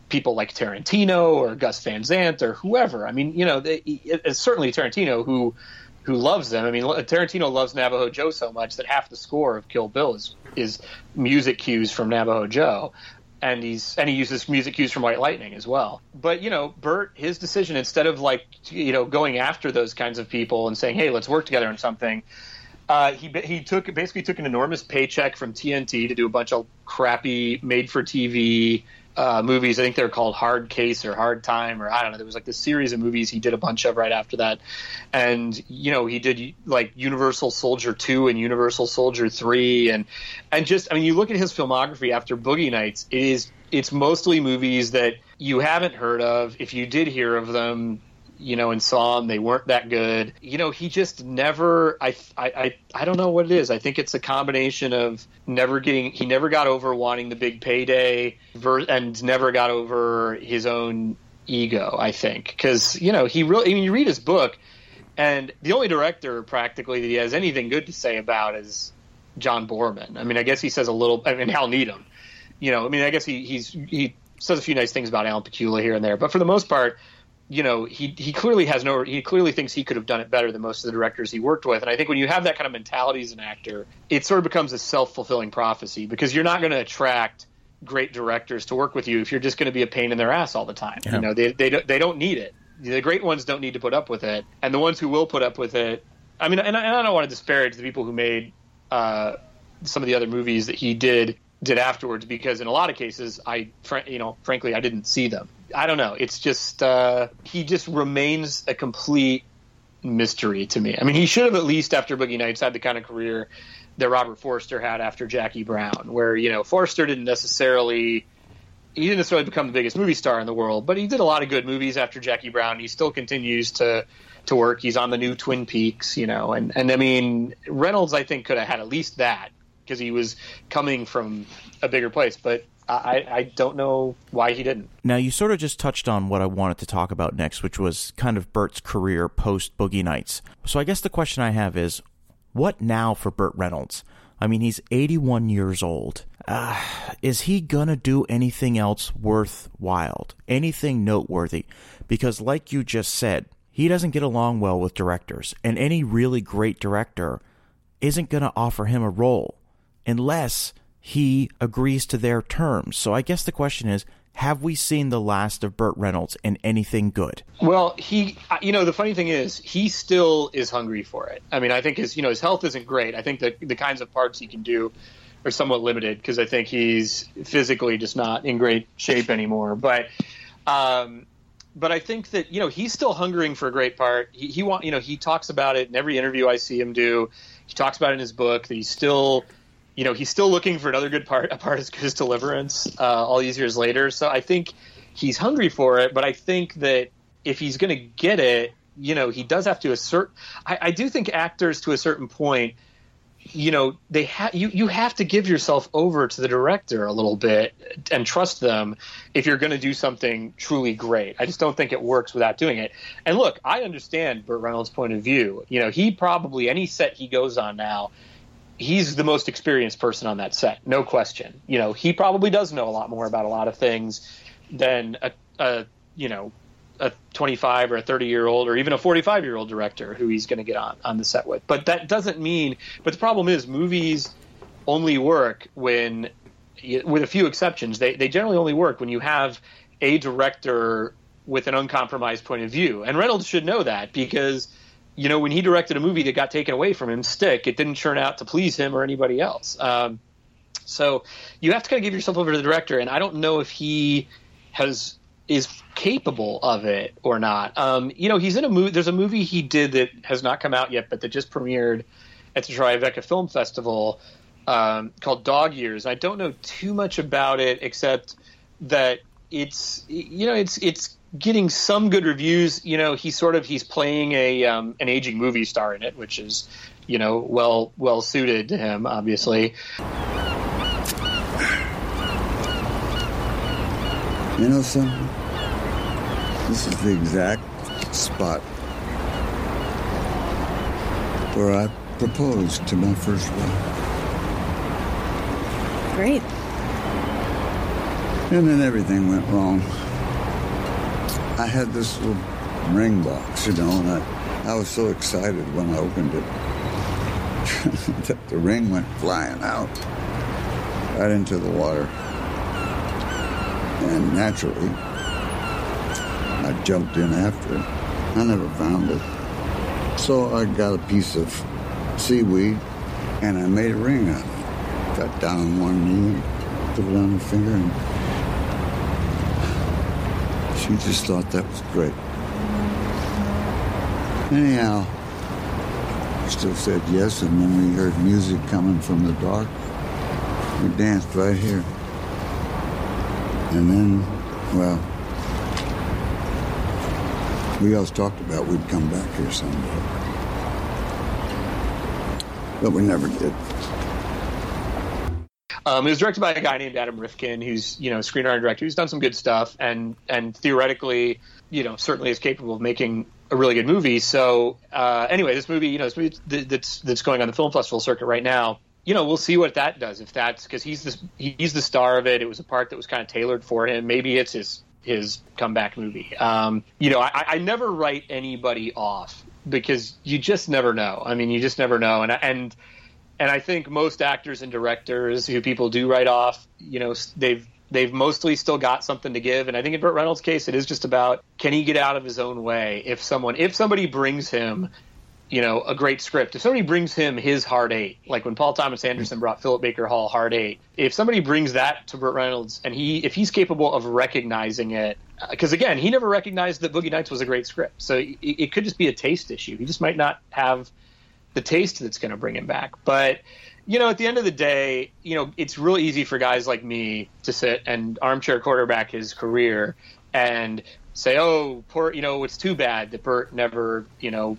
people like Tarantino or Gus Van Sant or whoever. I mean, you know, they, it's certainly Tarantino who who loves them. I mean, Tarantino loves Navajo Joe so much that half the score of Kill Bill is is music cues from Navajo Joe and he's and he uses music cues from White Lightning as well. But you know, Burt, his decision instead of like you know going after those kinds of people and saying, "Hey, let's work together on something," uh, he he took basically took an enormous paycheck from TNT to do a bunch of crappy made for TV uh, movies. I think they're called Hard Case or Hard Time or I don't know. There was like this series of movies he did a bunch of right after that, and you know he did like Universal Soldier two and Universal Soldier three, and and just I mean you look at his filmography after Boogie Nights, it is it's mostly movies that you haven't heard of. If you did hear of them, you know, and saw them. They weren't that good. You know, he just never. I, I, I, I don't know what it is. I think it's a combination of never getting. He never got over wanting the big payday, and never got over his own ego. I think because you know he really. I mean, you read his book, and the only director practically that he has anything good to say about is John Boorman. I mean, I guess he says a little. I mean, Hal Needham. You know, I mean, I guess he he's he says a few nice things about Alan Pakula here and there, but for the most part you know, he he clearly has no. He clearly thinks he could have done it better than most of the directors he worked with. And I think when you have that kind of mentality as an actor, it sort of becomes a self fulfilling prophecy because you're not going to attract great directors to work with you if you're just going to be a pain in their ass all the time. Yeah. You know, they they don't, they don't need it. The great ones don't need to put up with it, and the ones who will put up with it. I mean, and I, and I don't want to disparage the people who made uh, some of the other movies that he did did afterwards because in a lot of cases I you know frankly I didn't see them. I don't know. It's just uh, he just remains a complete mystery to me. I mean, he should have at least after Boogie Nights had the kind of career that Robert Forster had after Jackie Brown, where you know Forster didn't necessarily he didn't necessarily become the biggest movie star in the world, but he did a lot of good movies after Jackie Brown. He still continues to to work. He's on the new Twin Peaks, you know, and and I mean Reynolds I think could have had at least that because he was coming from a bigger place, but I, I don't know why he didn't. Now, you sort of just touched on what I wanted to talk about next, which was kind of Burt's career post Boogie Nights. So I guess the question I have is what now for Burt Reynolds? I mean, he's 81 years old. Uh, is he going to do anything else worthwhile? Anything noteworthy? Because, like you just said, he doesn't get along well with directors, and any really great director isn't going to offer him a role unless he agrees to their terms. So I guess the question is have we seen the last of Burt Reynolds in anything good? Well, he, you know, the funny thing is, he still is hungry for it. I mean, I think his, you know, his health isn't great. I think that the kinds of parts he can do are somewhat limited because I think he's physically just not in great shape anymore. But, um, but I think that you know he's still hungering for a great part. He, he want, you know, he talks about it in every interview I see him do. He talks about it in his book that he's still you know, he's still looking for another good part, a part as good as Deliverance, uh, all these years later. So I think he's hungry for it, but I think that if he's going to get it, you know, he does have to assert. I, I do think actors to a certain point, you know, they have you you have to give yourself over to the director a little bit and trust them if you're going to do something truly great. I just don't think it works without doing it. And look, I understand Burt Reynolds' point of view. You know, he probably any set he goes on now he's the most experienced person on that set, no question. You know, he probably does know a lot more about a lot of things than a, a you know a 25 or a 30 year old or even a 45 year old director who he's going to get on on the set with. But that doesn't mean. But the problem is, movies only work when, with a few exceptions, they they generally only work when you have a director with an uncompromised point of view. And Reynolds should know that because you know, when he directed a movie that got taken away from him, Stick, it didn't turn out to please him or anybody else. Um, so you have to kind of give yourself over to the director, and I don't know if he has is capable of it or not. Um, you know, he's in a movie. There's a movie he did that has not come out yet, but that just premiered at the Tribeca Film Festival um, called Dog Years. I don't know too much about it except that it's you know it's it's getting some good reviews. You know, he's sort of he's playing a um, an aging movie star in it, which is you know well well suited to him, obviously. You know something? This is the exact spot where I proposed to my first wife. Great. And then everything went wrong. I had this little ring box, you know, and I, I was so excited when I opened it that the ring went flying out right into the water. And naturally, I jumped in after it. I never found it. So I got a piece of seaweed and I made a ring out of it. Got down on one knee, put it on my finger, and she just thought that was great. Anyhow, I still said yes, and then we heard music coming from the dark, we danced right here. And then, well, we always talked about we'd come back here someday. But we never did. Um, it was directed by a guy named Adam Rifkin, who's you know screenwriter director who's done some good stuff, and and theoretically, you know, certainly is capable of making a really good movie. So uh, anyway, this movie, you know, this movie that's that's going on the film festival circuit right now. You know, we'll see what that does. If that's because he's this he's the star of it. It was a part that was kind of tailored for him. Maybe it's his his comeback movie. Um, you know, I, I never write anybody off because you just never know. I mean, you just never know, and and and I think most actors and directors who people do write off, you know, they've they've mostly still got something to give. And I think in Burt Reynolds' case, it is just about can he get out of his own way if someone if somebody brings him. You know, a great script. If somebody brings him his Hard Eight, like when Paul Thomas Anderson brought Philip Baker Hall Hard Eight, if somebody brings that to Burt Reynolds and he, if he's capable of recognizing it, uh, because again, he never recognized that Boogie Nights was a great script, so it, it could just be a taste issue. He just might not have the taste that's going to bring him back. But you know, at the end of the day, you know, it's real easy for guys like me to sit and armchair quarterback his career and say, "Oh, poor, you know, it's too bad that Burt never, you know,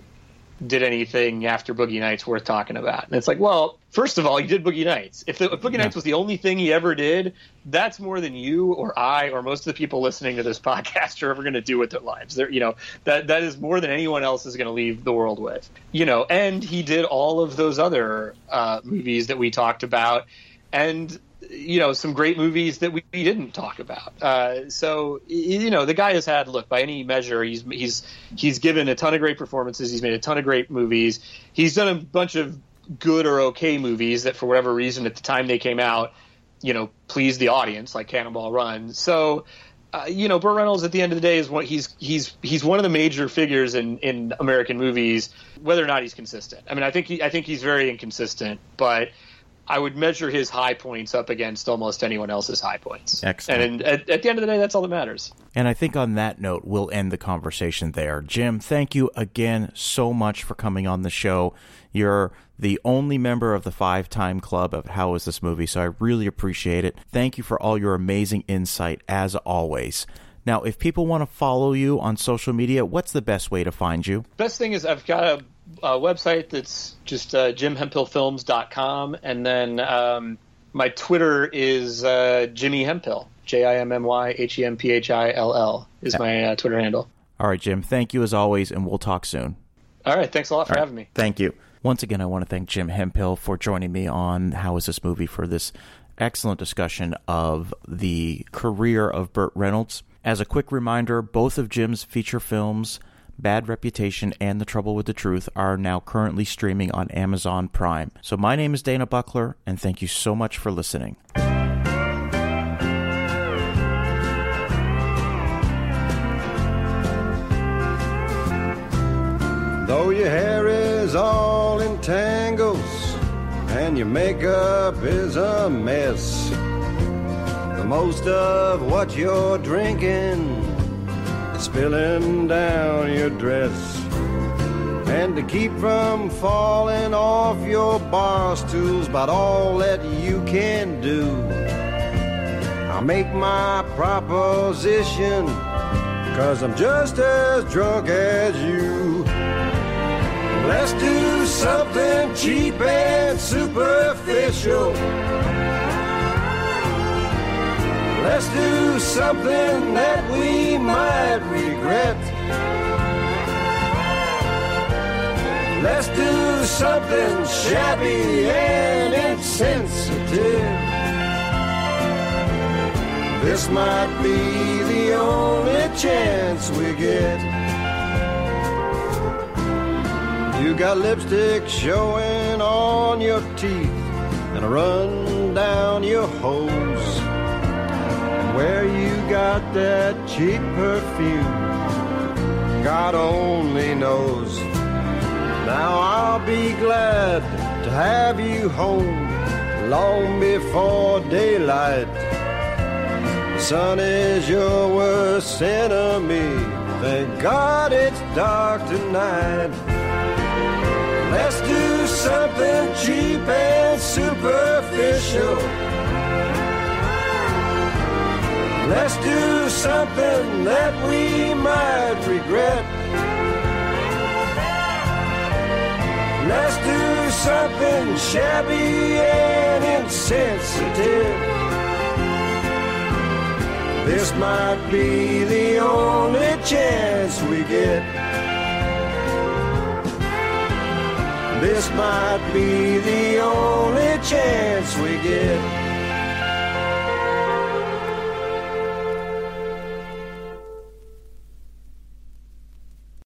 did anything after Boogie Nights worth talking about." And it's like, well, first of all, he did Boogie Nights. If, the, if Boogie yeah. Nights was the only thing he ever did, that's more than you or I or most of the people listening to this podcast are ever going to do with their lives. They're, you know, that that is more than anyone else is going to leave the world with. You know, and he did all of those other uh, movies that we talked about, and you know some great movies that we didn't talk about. Uh, so you know the guy has had look by any measure he's he's he's given a ton of great performances. He's made a ton of great movies. He's done a bunch of good or okay movies that for whatever reason at the time they came out, you know, pleased the audience like Cannonball Run. So. Uh, you know, Burt Reynolds at the end of the day is what he's he's he's one of the major figures in, in American movies. Whether or not he's consistent, I mean, I think he, I think he's very inconsistent, but I would measure his high points up against almost anyone else's high points. Excellent. And at, at, the end of the day, that's all that matters. And I think on that note, we'll end the conversation there. Jim, thank you again so much for coming on the show. You're the only member of the five time club of How Is This Movie, so I really appreciate it. Thank you for all your amazing insight, as always. Now, if people want to follow you on social media, what's the best way to find you? Best thing is I've got a a website that's just uh, jimhemphillfilms.com, and then um, my Twitter is uh, Jimmy Hemphill. J I M M Y H E M P H I L L is my uh, Twitter handle. All right, Jim. Thank you as always, and we'll talk soon. All right. Thanks a lot for right, having me. Thank you. Once again, I want to thank Jim Hemphill for joining me on How Is This Movie for this excellent discussion of the career of Burt Reynolds. As a quick reminder, both of Jim's feature films Bad Reputation, and The Trouble with the Truth are now currently streaming on Amazon Prime. So my name is Dana Buckler, and thank you so much for listening. Though your hair is all tangles and your makeup is a mess, the most of what you're drinking is spilling down your dress. And to keep from falling off your bar stools, about all that you can do. I'll make my proposition, cause I'm just as drunk as you. Let's do something cheap and superficial. Let's do something that we might regret. Let's do something shabby and insensitive. This might be the only chance we get. You got lipstick showing on your teeth and a run down your hose. And where you got that cheap perfume, God only knows. Now I'll be glad to have you home long before daylight. The sun is your worst enemy. Thank God it's dark tonight. Let's do something cheap and superficial. Let's do something that we might regret. Let's do something shabby and insensitive. This might be the only chance we get. This might be the only chance we get.